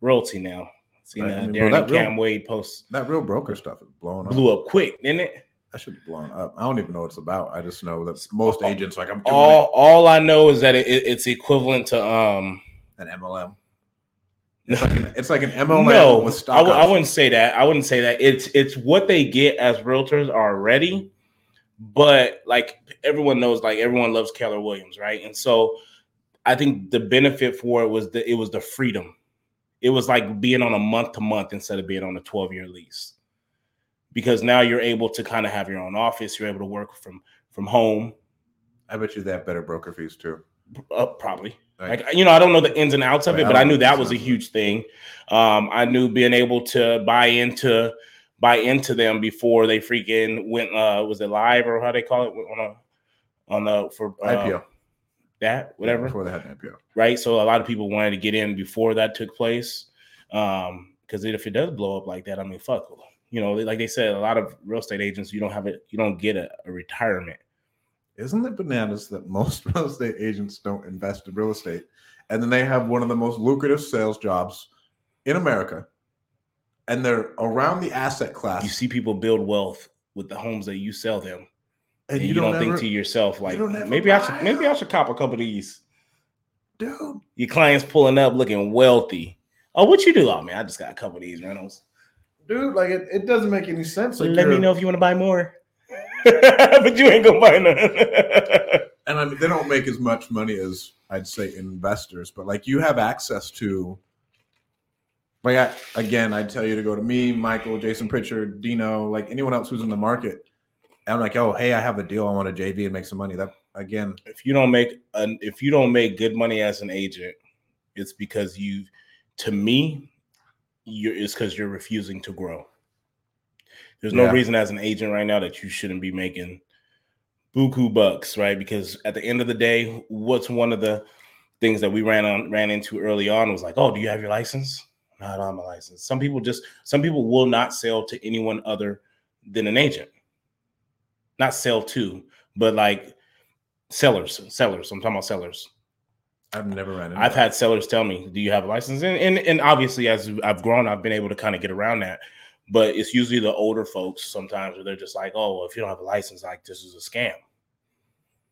royalty now. Seen Right, I mean, Darren bro, that real- Cam Wade post That real broker stuff is blowing up. blew up quick, didn't it? That should be blown up. I don't even know what it's about. I just know that most agents like I'm All all I know is that it, it- it's equivalent to um an MLM. It's like an, it's like an MLM no, with I stock. w- I options. wouldn't say that. I wouldn't say that. It's it's what they get as realtors already, but like everyone knows, like everyone loves Keller Williams, right? And so I think the benefit for it was the it was the freedom. It was like being on a month to month instead of being on a 12 year lease. Because now you're able to kind of have your own office, you're able to work from from home, I bet you they have better broker fees too. uh, probably. Like, Like you know, I don't know the ins and outs of it, but I knew that was a and outs of huge thing. Um, I knew being able to buy into buy into them before they freaking went. Uh, was it live or how they call it on a on the for uh, IPO, that whatever before they had an IPO. right? So a lot of people wanted to get in before that took place. Um, because if it does blow up like that, I mean, fuck, you know, like they said, a lot of real estate agents, you don't have it, you don't get a, a retirement. Isn't it bananas that most real estate agents don't invest in real estate, and then they have one of the most lucrative sales jobs in America, and they're around the asset class, You see people build wealth with the homes that you sell them, and and, you, you, don't, ever, think to yourself like, don't maybe I should, maybe I should cop a couple of these. dude. Your clients pulling up looking wealthy. Oh, what you do? Oh man, I just got a couple of these rentals. Dude, like it, it doesn't make any sense. Like Let me know if you want to buy more. but you ain't gonna buy none. and I mean, they don't make as much money as I'd say investors, but like you have access to. Like I, again, I'd tell you to go to me, Michael, Jason Pritchard, Dino, like anyone else who's in the market. I'm like, oh, hey, I have a deal. I want a JV and make some money. That again, if you don't make an if you don't make good money as an agent, it's because you to me, you're it's because you're refusing to grow. There's no Yeah. reason as an agent right now that you shouldn't be making buku bucks, right? Because at the end of the day, what's one of the things that we ran on ran into early on was like, oh, do you have your license? No, I don't have my license. Some people just some people will not sell to anyone other than an agent. Not sell to, but like sellers, sellers. I'm talking about sellers. I've never ran. I've that. had sellers tell me, "Do you have a license?" And and, and obviously, as I've grown, I've been able to kind of get around that. But it's usually the older folks sometimes where they're just like, "Oh, well, if you don't have a license, like this is a scam."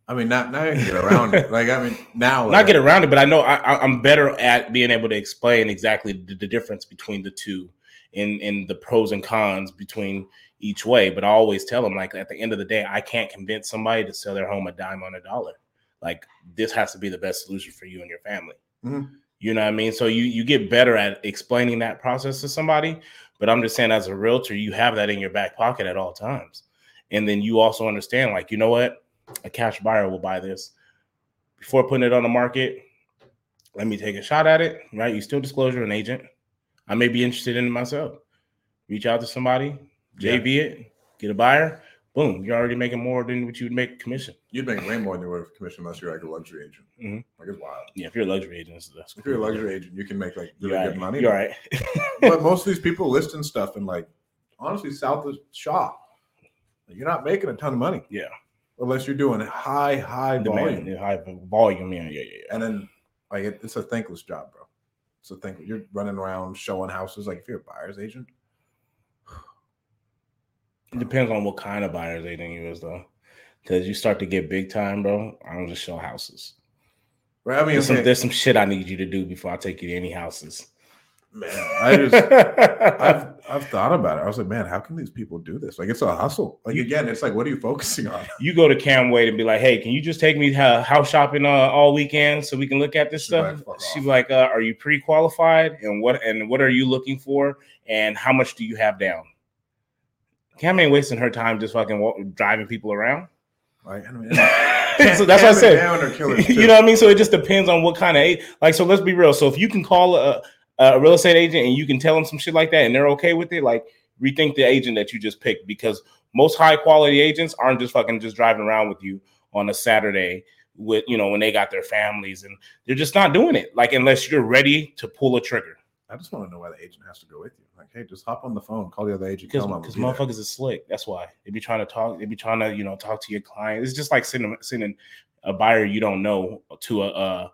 I mean, not now you can get around it. Like I mean, now Not get around it, but I know I, I'm better at being able to explain exactly the, the difference between the two, and and the pros and cons between each way. But I always tell them, like at the end of the day, I can't convince somebody to sell their home a dime on a dollar. Like this has to be the best solution for you and your family. Mhm. You know what I mean? So you you get better at explaining that process to somebody. But I'm just saying, as a realtor, you have that in your back pocket at all times, and then you also understand, like, you know what, a cash buyer will buy this before putting it on the market. Let me take a shot at it. Right? You still disclose you're an agent. I may be interested in it myself. Reach out to somebody, Yeah. JV it, get a buyer. Boom, you're already making more than what you would make commission. you'd make way more than you would with commission unless you're like a luxury agent. Mhm. Like it's wild. Yeah, if you're a luxury agent, that's, that's If you're a luxury agent, you can make like really you're good right. money. You're right. but most of these people listing stuff in like honestly south of Shaw, You're not making a ton of money. Yeah. Unless you're doing high, high Demand, volume. yeah, high volume. Yeah, yeah, yeah. yeah. And then like it, it's a thankless job, bro. So think. You're running around showing houses. Like if you're a buyer's agent, It depends on what kind of buyers they think you is though. Because you start to get big time, bro. I don't just show houses. right? I mean, There's some, there's some shit I need you to do before I take you to any houses. man, I just I've I've thought about it. I was like, man, how can these people do this? Like it's a hustle. Like again, it's like what are you focusing on? you go to Cam Wade and be like, "Hey, can you just take me uh, house shopping uh, all weekend so we can look at this She's stuff?" like, She's off." like, uh, "Are you pre-qualified? And what and what are you looking for? And how much do you have down?" Cam ain't wasting her time just fucking wa- driving people around. Right? I mean, so that's what I said. Down or killers you know what I mean? So it just depends on what kind of like. So let's be real. So if you can call a, a real estate agent and you can tell them some shit like that and they're okay with it, like rethink the agent that you just picked because most high quality agents aren't just fucking just driving around with you on a Saturday with you know when they got their families and they're just not doing it. Like unless you're ready to pull a trigger. I just want to know why the agent has to go with you. Like, hey, just hop on the phone, call the other agent, because tell them I'm because gonna be there. motherfuckers is slick. That's why they be trying to talk. They be trying to you know talk to your client. It's just like sending sending a buyer you don't know to a uh,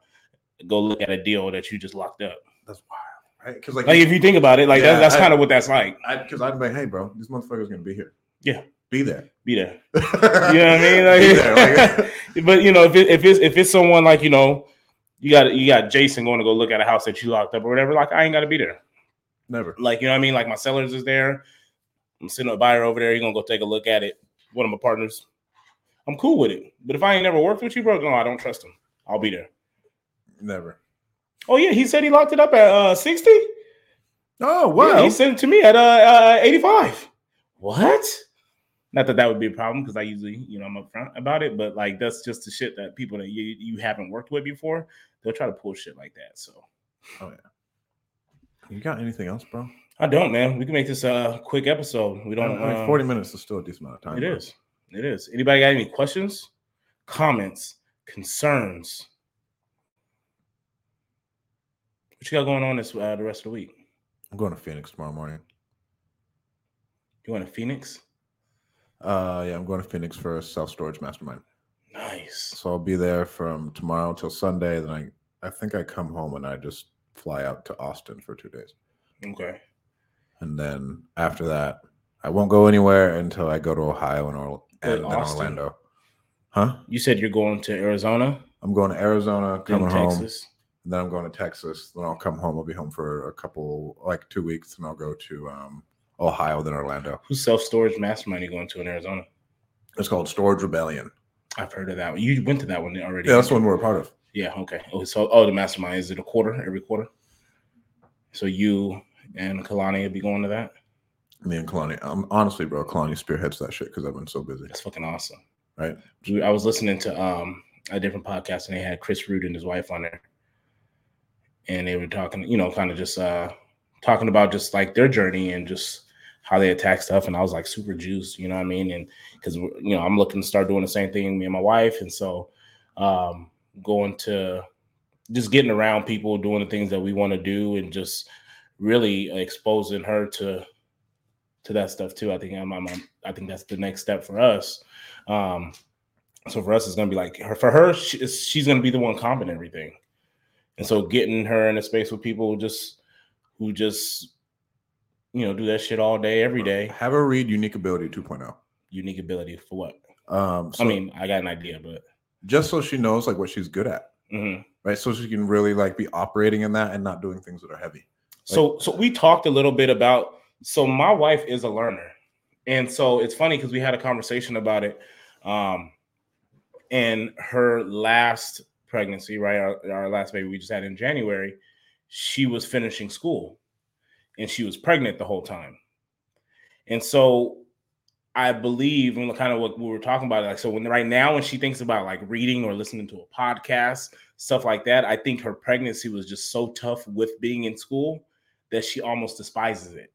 go look at a deal that you just locked up. That's wild, right? Because like, Like if you think about it, like Yeah, that's, that's kind of what that's like. because I'd be like, hey, bro, this motherfucker's gonna be here. Yeah. be there. Be there. you know what I mean? Like, be there. Like, but you know, if it, if it's if it's someone like you know, you got you got Jason going to go look at a house that you locked up or whatever. Like I ain't got to be there. never. Like you know what I mean? Like my sellers is there. I'm sitting a buyer over there. You're gonna go take a look at it. One of my partners. I'm cool with it. But if I ain't never worked with you, bro, no, I don't trust him. I'll be there. Never. Oh yeah, he said he locked it up at uh 60. Oh Yeah, wow. he sent it to me at uh, uh 85. What? Not that that would be a problem because I usually, you know, I'm upfront about it, but like that's just the shit that people that you you haven't worked with before, they'll try to pull shit like that. So oh yeah. you got anything else, bro? I don't, man. We can make this a quick episode. We don't. I mean, uh, Forty minutes is still a decent amount of time. It bro. is. It is. Anybody got any questions, comments, concerns? What you got going on this uh, the rest of the week? I'm going to Phoenix tomorrow morning. You want to Phoenix? Uh, yeah, I'm going to Phoenix for a self storage mastermind. Nice. So I'll be there from tomorrow till Sunday. Then I, I think I come home and I just fly out to Austin for two days, Okay. and then after that, I won't go anywhere until I go to Ohio and, or- and? Orlando. Huh? You said you're going to Arizona, I'm going to Arizona, coming home, Texas. and then I'm going to Texas. Then I'll come home. I'll be home for a couple, like two weeks, and I'll go to um, Ohio, than Orlando. Who's self storage mastermind you going to in Arizona? It's called Storage Rebellion. I've heard of that one. You went to that one already. Yeah, that's one we're a part of. Yeah. Okay. Oh, so oh, the mastermind is it a quarter every quarter? So you and Kalani will be going to that. Me and Kalani. Um, honestly, bro, Kalani spearheads that shit because I've been so busy. That's fucking awesome. Right. I was listening to um a different podcast and they had Chris Root and his wife on there, and they were talking, you know, kind of just uh talking about just like their journey and just how they attack stuff. And I was like super juiced, you know what I mean? And because you know I'm looking to start doing the same thing, me and my wife, and so um going to just getting around people doing the things that we want to do and just really exposing her to to that stuff too. I think I'm, I'm, I'm- I think that's the next step for us. Um, so for us, it's gonna be like her. For her, she, she's gonna be the one comping everything, and so getting her in a space with people just who just you know do that shit all day, every day. Have her read Unique Ability 2.0. Unique ability for what? Um, so I mean, I got an idea, but just so she knows like what she's good at, mhm. right? So she can really like be operating in that and not doing things that are heavy. So so we talked a little bit about so my wife is a learner. And so it's funny because we had a conversation about it. Um and her last pregnancy, right? Our, our last baby we just had in January, she was finishing school and she was pregnant the whole time. And so I believe and kind of what we were talking about, like so when right now when she thinks about like reading or listening to a podcast, stuff like that, I think her pregnancy was just so tough with being in school that she almost despises it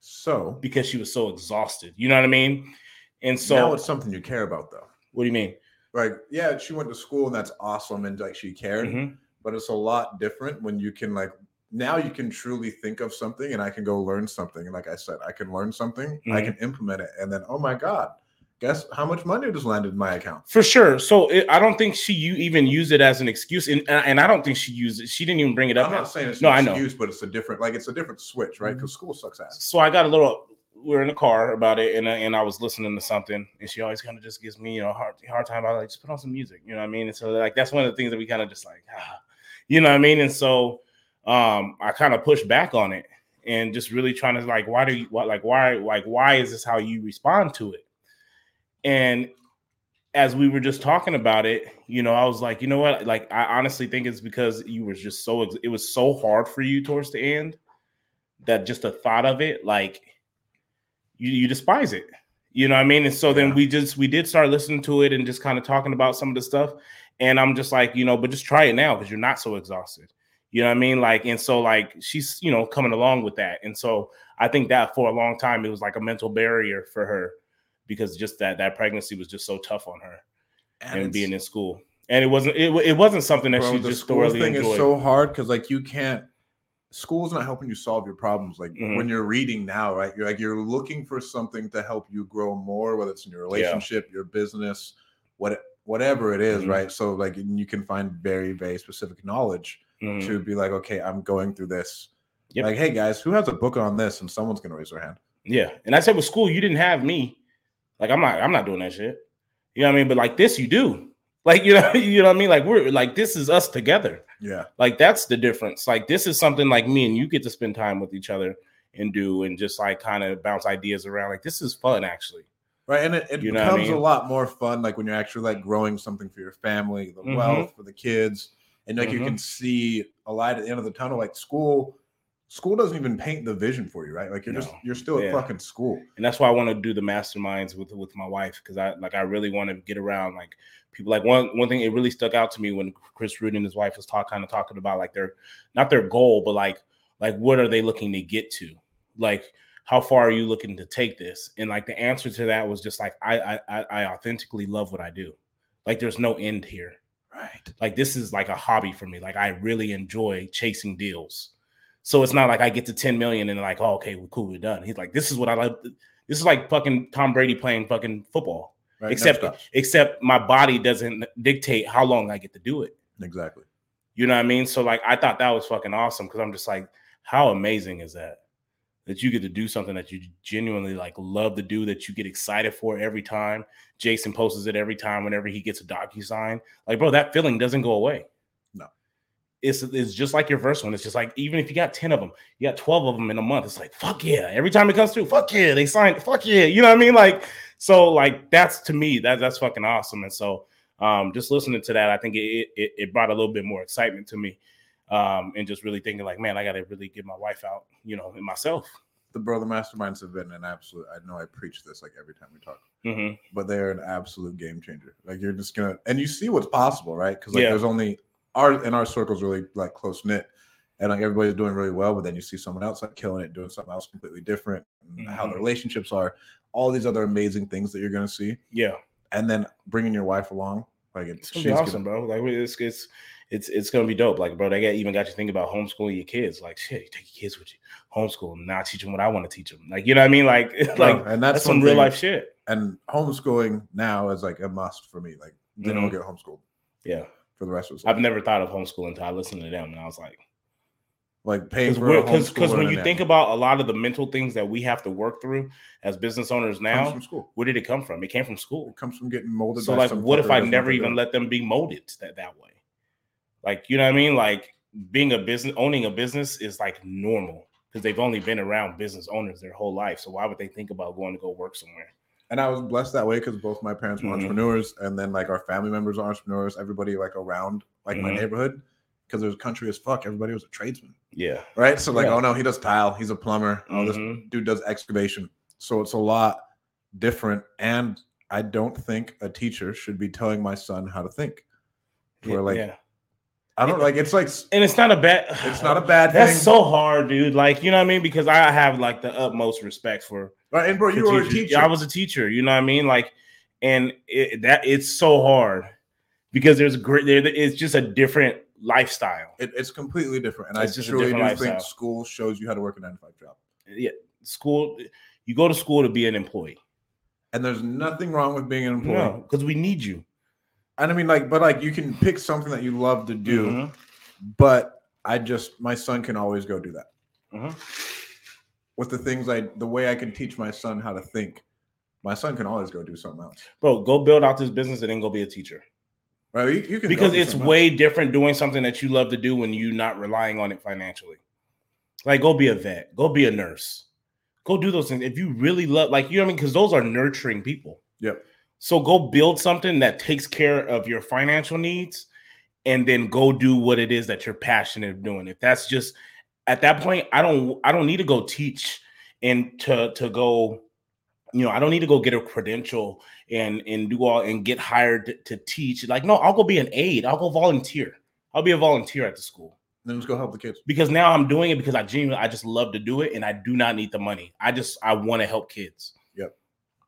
So, because she was so exhausted. You know what I mean? And so, now it's something you care about though. what do you mean? Like, yeah, she went to school and that's awesome and like she cared, Mhm. but it's a lot different when you can like now you can truly think of something and I can go learn something. And like I said, I can learn something, I Mhm. can implement it, and then oh my god, guess how much money just landed in my account? For sure. So it, I don't think she you even used it as an excuse, and and I don't think she used it. She didn't even bring it up. I'm not saying it's No, an I know. excuse, but it's a different like it's a different switch, right? Because school sucks ass. So I got a little. We are in the car about it, and I- and I was listening to something, and she always kind of just gives me you know a hard hard time. I like just put on some music, you know what I mean? And so like that's one of the things that we kind of just like, ah, you know what I mean? And so um I kind of pushed back on it and just really trying to like, why do you what like why like why is this how you respond to it? And as we were just talking about it, you know, I was like, you know what? Like, I honestly think it's because you were just so ex- it was so hard for you towards the end that just the thought of it, like, you you despise it. You know what I mean? And so then we just we did start listening to it and just kind of talking about some of the stuff. And I'm just like, you know, but just try it now because you're not so exhausted. You know what I mean? Like, and so like she's you know coming along with that. And so I think that for a long time it was like a mental barrier for her because just that that pregnancy was just so tough on her and, it's- being in school. And it wasn't it, it wasn't something that Bro, she just school thoroughly thing enjoyed. is so hard because like you can't school's not helping you solve your problems. Like Mhm. when you're reading now, right? You're like you're looking for something to help you grow more, whether it's in your relationship, your business, what whatever it is, Mhm. right? So like you can find very very specific knowledge Mhm. to be like, okay, I'm going through this. Yep. Like, hey guys, who has a book on this? And someone's gonna raise their hand. Yeah. And I said with school, you didn't have me. Like I'm not, I'm not doing that shit. You know what I mean? But like this, you do. Like, you know, you know what I mean? Like we're like this is us together. Yeah. Like that's the difference. Like this is something like me and you get to spend time with each other and do and just like kind of bounce ideas around. Like this is fun actually. Right. And it, it what I mean? a lot more fun like when you're actually like growing something for your family, the Mhm. wealth for the kids, and like you Mhm. can see a light at the end of the tunnel. Like school, school doesn't even paint the vision for you, right? Like you're just you're still at fucking school. and that's why I want to do the masterminds with with my wife because I like I really want to get around like people like one one thing it really stuck out to me when Chris Root and his wife was talk kind of talking about like their not their goal but like like what are they looking to get to like how far are you looking to take this and like the answer to that was just like I I I I authentically love what I do like there's no end here Right. like this is like a hobby for me. Like I really enjoy chasing deals. So it's not like I get to 10 million and like, oh, okay, we're cool, we're done. He's like, this is what I like. This is like fucking Tom Brady playing fucking football. Right. Except except my body doesn't dictate how long I get to do it. exactly. You know what I mean? So like I thought that was fucking awesome because I'm just like, how amazing is that? That you get to do something that you genuinely like love to do, that you get excited for every time. Jason posts it every time whenever he gets a DocuSign. Like, bro, that feeling doesn't go away. No. It's it's just like your first one. It's just like even if you got 10 of them, you got 12 of them in a month. It's like, fuck yeah. Every time it comes through, fuck yeah, they signed, fuck yeah. You know what I mean? Like, so like that's to me, that that's fucking awesome. And so um just listening to that, I think it it, it brought a little bit more excitement to me. Um, and just really thinking like, man, I gotta really get my wife out, you know, and myself. The brother masterminds have been an absolute. I know I preach this like every time we talk, hmm but they're an absolute game changer. Like you're just gonna and you see what's possible, right? Because like Yeah. there's only our in our circles really like close knit, and like everybody's doing really well. But then you see someone else like killing it, doing something else completely different, and how the Mhm. relationships are, all these other amazing things that you're gonna see, Yeah. and then bringing your wife along, like It's it's gonna awesome, bro. Like it's it's it's it's gonna be dope. Like, bro, they got even got you thinking about homeschooling your kids. Like, shit, you take your kids with you, homeschool, and now teach them what I want to teach them. Like, you know what I mean? Like, like and that's, that's, some real life shit. And homeschooling now is like a must for me. Like they Mhm. don't get homeschooled Yeah, for the rest of us. I've never thought of homeschooling until I listened to them, and I was like, like paying for a because when you think about a lot of the mental things that we have to work through as business owners now, from school. where did it come from? It came from school. It comes from getting molded. So like, what if I never even let them be molded that that way? Like, you know what I mean? Like being a business owning a business is like normal because they've only been around business owners their whole life. So why would they think about going to go work somewhere? and I was blessed that way because both my parents were Mhm. entrepreneurs, and then like our family members are entrepreneurs. Everybody like around like my Mhm. neighborhood, because it was country as fuck. Everybody was a tradesman, Yeah. right? So like, Yeah. oh no, he does tile. He's a plumber. Oh, this Mhm. dude does excavation. So it's a lot different. And I don't think a teacher should be telling my son how to think. Where like yeah. I don't like it's like And it's not a bad it's not a bad that's thing. so hard, dude. Like, you know what I mean? Because I have like the utmost respect for right, and bro, you were a teacher. I was a teacher, you know what I mean? Like, and it, that it's so hard because there's great there it's just a different lifestyle. It, it's completely different, and It's I truly do different think school shows you how to work a nine to five job. Yeah, school you go to school to be an employee. And there's nothing wrong with being an employee. No, because we need you. And I mean, like, but like, you can pick something that you love to do. Mhm. But I just, my son can always go do that. Mhm. With the things I, the way I can teach my son how to think, my son can always go do something else. Bro, go build out this business and then go be a teacher. Right? You, you can because it's way different doing something that you love to do when you're not relying on it financially. Like, go be a vet, go be a nurse, go do those things. If you really love, like, you know what I mean? Because those are nurturing people. Yep. So go build something that takes care of your financial needs and then go do what it is that you're passionate of doing. If that's just at that point, I don't I don't need to go teach and to to go, you know, I don't need to go get a credential and and do all and get hired to, to teach. Like, no, I'll go be an aide. I'll go volunteer. I'll be a volunteer at the school Then just go help the kids. because now I'm doing it because I genuinely I just love to do it and I do not need the money. I just I want to help kids.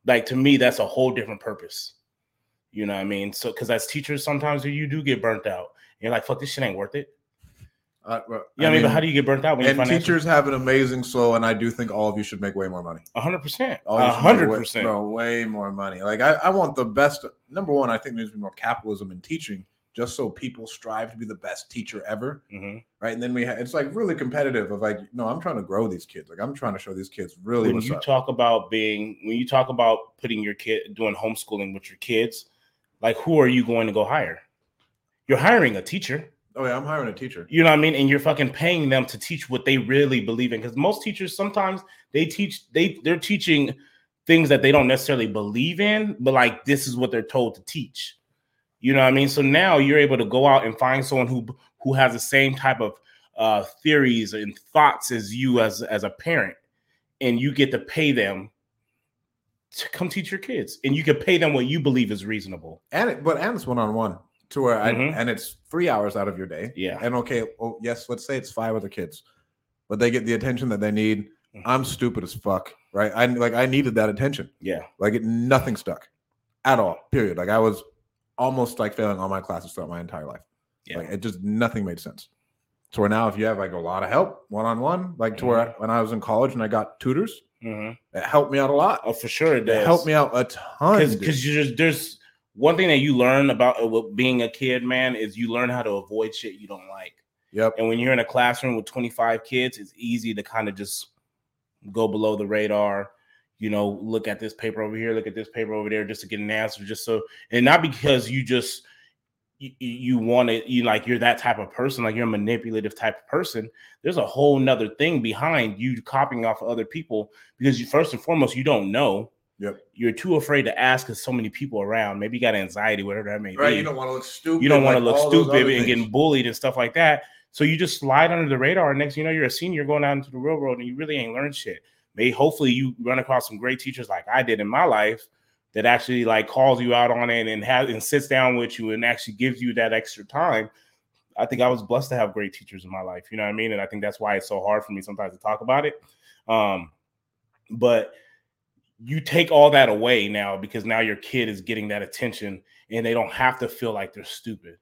Like to me, that's a whole different purpose. You know what I mean? So because as teachers, sometimes you do get burnt out. You're like, fuck, this shit ain't worth it. Uh, well, Yeah, I, mean, but how do you get burnt out when and teachers have an amazing soul, and I do think all of you should make way more money. hundred percent, All you should hundred percent, way more money. Like I, I want the best. Number one, I think there needs to be more capitalism in teaching, just so people strive to be the best teacher ever, Mhm. right? And then we, ha- it's like really competitive. Of like, no, I'm trying to grow these kids. Like I'm trying to show these kids really When you up. talk about being, when you talk about putting your kid doing homeschooling with your kids, like who are you going to go hire? You're hiring a teacher. oh yeah, I'm hiring a teacher. You know what I mean? And you're fucking paying them to teach what they really believe in. Because most teachers sometimes they teach they they're teaching things that they don't necessarily believe in, but like this is what they're told to teach. You know what I mean? So now you're able to go out and find someone who who has the same type of uh, theories and thoughts as you as as a parent, and you get to pay them to come teach your kids, and you can pay them what you believe is reasonable. and it, but and it's one on one to where I Mhm. and it's three hours out of your day. Yeah. And okay, oh yes, let's say it's five other kids, but they get the attention that they need. Mhm. I'm stupid as fuck, right? I like I needed that attention. Yeah, Like it, nothing stuck at all. Period. Like I was almost like failing all my classes throughout my entire life. Yeah. Like it just nothing made sense. So where now, if you have like a lot of help one on one, like to where when I was in college and I got tutors, hmm it helped me out a lot. oh for sure it It helped me out a ton. because there's there's one thing that you learn about uh, being a kid, man, is you learn how to avoid shit you don't like. Yep. And when you're in a classroom with 25 kids, it's easy to kind of just go below the radar. You know, look at this paper over here, look at this paper over there, just to get an answer. Just so, and not because you just you, you want it, you like you're that type of person, like you're a manipulative type of person. There's a whole nother thing behind you copying off of other people because you first and foremost you don't know Yep. you're too afraid to ask because so many people around. Maybe you got anxiety, whatever that may Right. be. Right. You don't want to look stupid. You don't want to like look stupid and getting bullied and stuff like that. So you just slide under the radar. And next, thing you know, you're a senior going out into the real world, and you really ain't learned shit. May hopefully you run across some great teachers like I did in my life that actually like calls you out on it and has and sits down with you and actually gives you that extra time. I think I was blessed to have great teachers in my life. You know what I mean? And I think that's why it's so hard for me sometimes to talk about it. Um, but you take all that away now because now your kid is getting that attention and they don't have to feel like they're stupid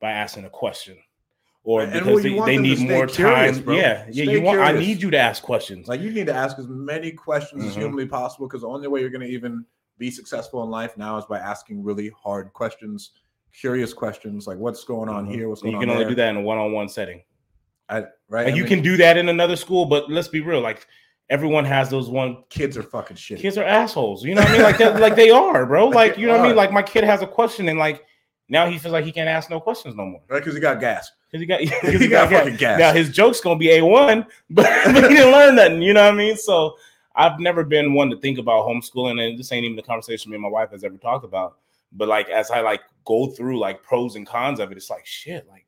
by asking a question or And because well, they, they need more curious, time. bro. Yeah, yeah. Stay You want I need you to ask questions. Like you need to ask as many questions as Mhm. humanly possible because the only way you're going to even be successful in life now is by asking really hard questions, curious questions, like what's going on Mhm. here, what's going you can on only there. do that in a one-on-one setting. I, right? Like I you mean, can do that in another school, but let's be real. Like everyone has those one kids are fucking shit. kids are assholes. You know what I mean? Like that, like they are, bro. Like Like you know what I mean? Like my kid has a question and like now he feels like he can't ask no questions no more. Right? Because he got gas. Because he got, He, he got, got, fucking gas. Now his joke's gonna be a one, but, but he didn't learn nothing. You know what I mean? So I've never been one to think about homeschooling, and this ain't even the conversation me and my wife has ever talked about. But like as I like go through like pros and cons of it, it's like shit. Like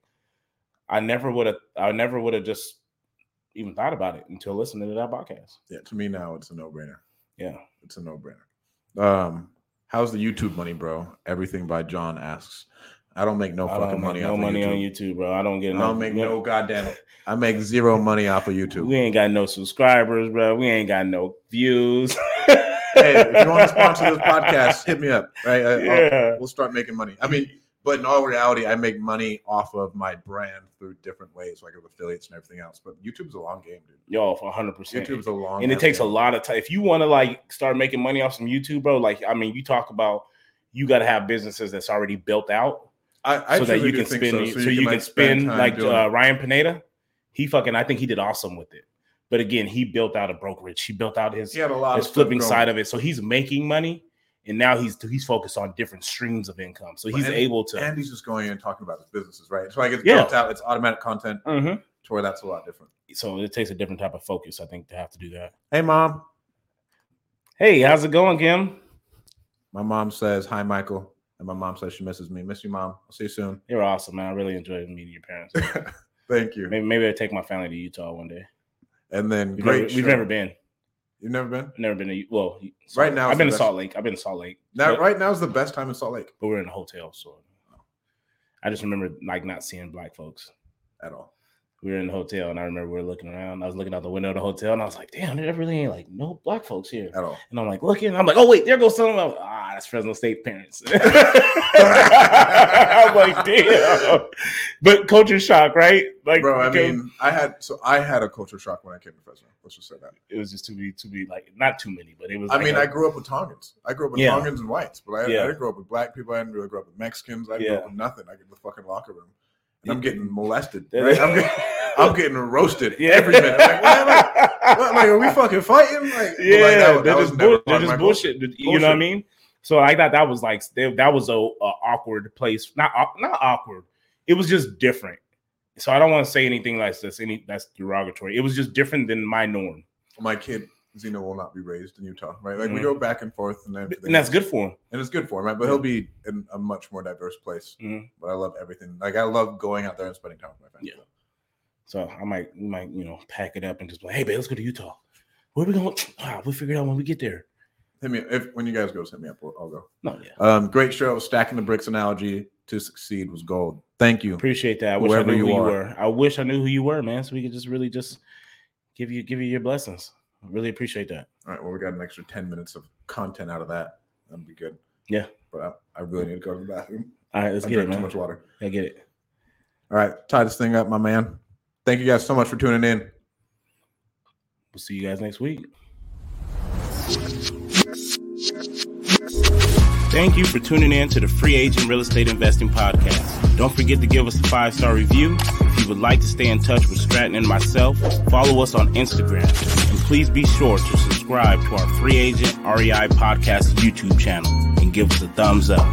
I never would have, I never would have just even thought about it until listening to that podcast. yeah, to me now it's a no brainer. Yeah. It's a no brainer. Um, how's the YouTube money, bro? Everything by John asks. I don't make no I fucking don't money no off money of on YouTube. YouTube, bro. I don't get I don't make no goddamn. I make zero money off of YouTube. We ain't got no subscribers, bro. We ain't got no views. hey, if you want to sponsor this podcast, hit me up. Right? I- I'll- yeah. we'll start making money. I mean, but in all reality, I make money off of my brand through different ways, like with affiliates and everything else. But YouTube's a long game, dude. Yo, for 100%. YouTube's a long, and it takes a lot of time. If you want to like start making money off some YouTube, bro, like I mean, you talk about you got to have businesses that's already built out I, I so that you can spend, so, so, you can, spend like uh, Ryan Pineda. He fucking, I think he did awesome with it. But again, he built out a brokerage. He built out his he had a lot his flipping side of it. So he's making money, and now he's he's focused on different streams of income. So he's And- able to. and he's just going in and talking about his businesses, right? So like it's Yeah. out, it's automatic content Mhm. to where that's a lot different. So it takes a different type of focus, I think, to have to do that. Hey, mom. Hey, how's it going, Kim? My mom says hi, Michael, and my mom says she misses me. Miss you, mom. I'll see you soon. You're awesome, man. I really enjoyed meeting your parents. Thank you. Maybe maybe I'll take my family to Utah one day. And then We've, great. never, we've never been. You've never been. I've never been to well. Right now I've been to Salt Lake. I've been to Salt Lake. Now, but, right now is the best time in Salt Lake but we're in a hotel, so I just remember like not seeing black folks. at all. We were in the hotel, and I remember we were looking around. I was looking out the window of the hotel, and I was like, "Damn, there really ain't like no black folks here." At all. And I'm like looking, I'm like, "Oh wait, there goes some." of them." Ah, that's Fresno State parents. I was like, "Damn," but culture shock, right? Like, Bro, I okay, mean, I had so I had a culture shock when I came to Fresno. Let's just say that. it was just to be to be like not too many, but it was. I like mean, a- I grew up with Tongans. I grew up with Yeah. Tongans and whites, but I, Yeah. I didn't grow up with black people. I didn't really grow up with Mexicans. I grew Yeah. up with nothing. I get in the fucking locker room, and I'm getting molested. Right? I'm, getting, I'm getting roasted Yeah. every minute. Like, what am I- what, like, are we fucking fighting? Like, yeah, like, that, they're that was just, bull- they're just my bullshit. You know what I mean? So I thought that was like they- that was a, a awkward place. Not not awkward. It was just different. So I don't want to say anything like this. Any that's derogatory. It was just different than my norm. My kid Zeno will not be raised in Utah, right? Like we Mhm. go back and forth, and everything. and that's good for him. and it's good for him, right? But he'll be in a much more diverse place. Mhm. But I love everything. Like I love going out there and spending time with my family. Yeah. So I might might you know pack it up and just be like, hey, babe, let's go to Utah. Where we going? Ah, we'll figure it out when we get there. Hit me if when you guys go, hit me up. I'll, I'll go. No, yeah. Um, great show. Stacking the bricks analogy to succeed was gold. Thank you. Appreciate that. I wish Whoever I knew you who you are. were. I wish I knew who you were, man. So we could just really just give you give you your blessings. I really appreciate that. All right. Well, we got an extra ten minutes of content out of that. That'd be good. Yeah. But I, I really need to go to the bathroom. All right, let's I get it, drank too much water. I get it. All right. Tie this thing up, my man. Thank you guys so much for tuning in. We'll see you guys next week. Thank you for tuning in to the Free Agent Real Estate Investing Podcast. Don't forget to give us a five star review. Would like to stay in touch with Stratton and myself, follow us on Instagram. And please be sure to subscribe to our Free Agent REI Podcast YouTube channel and give us a thumbs up.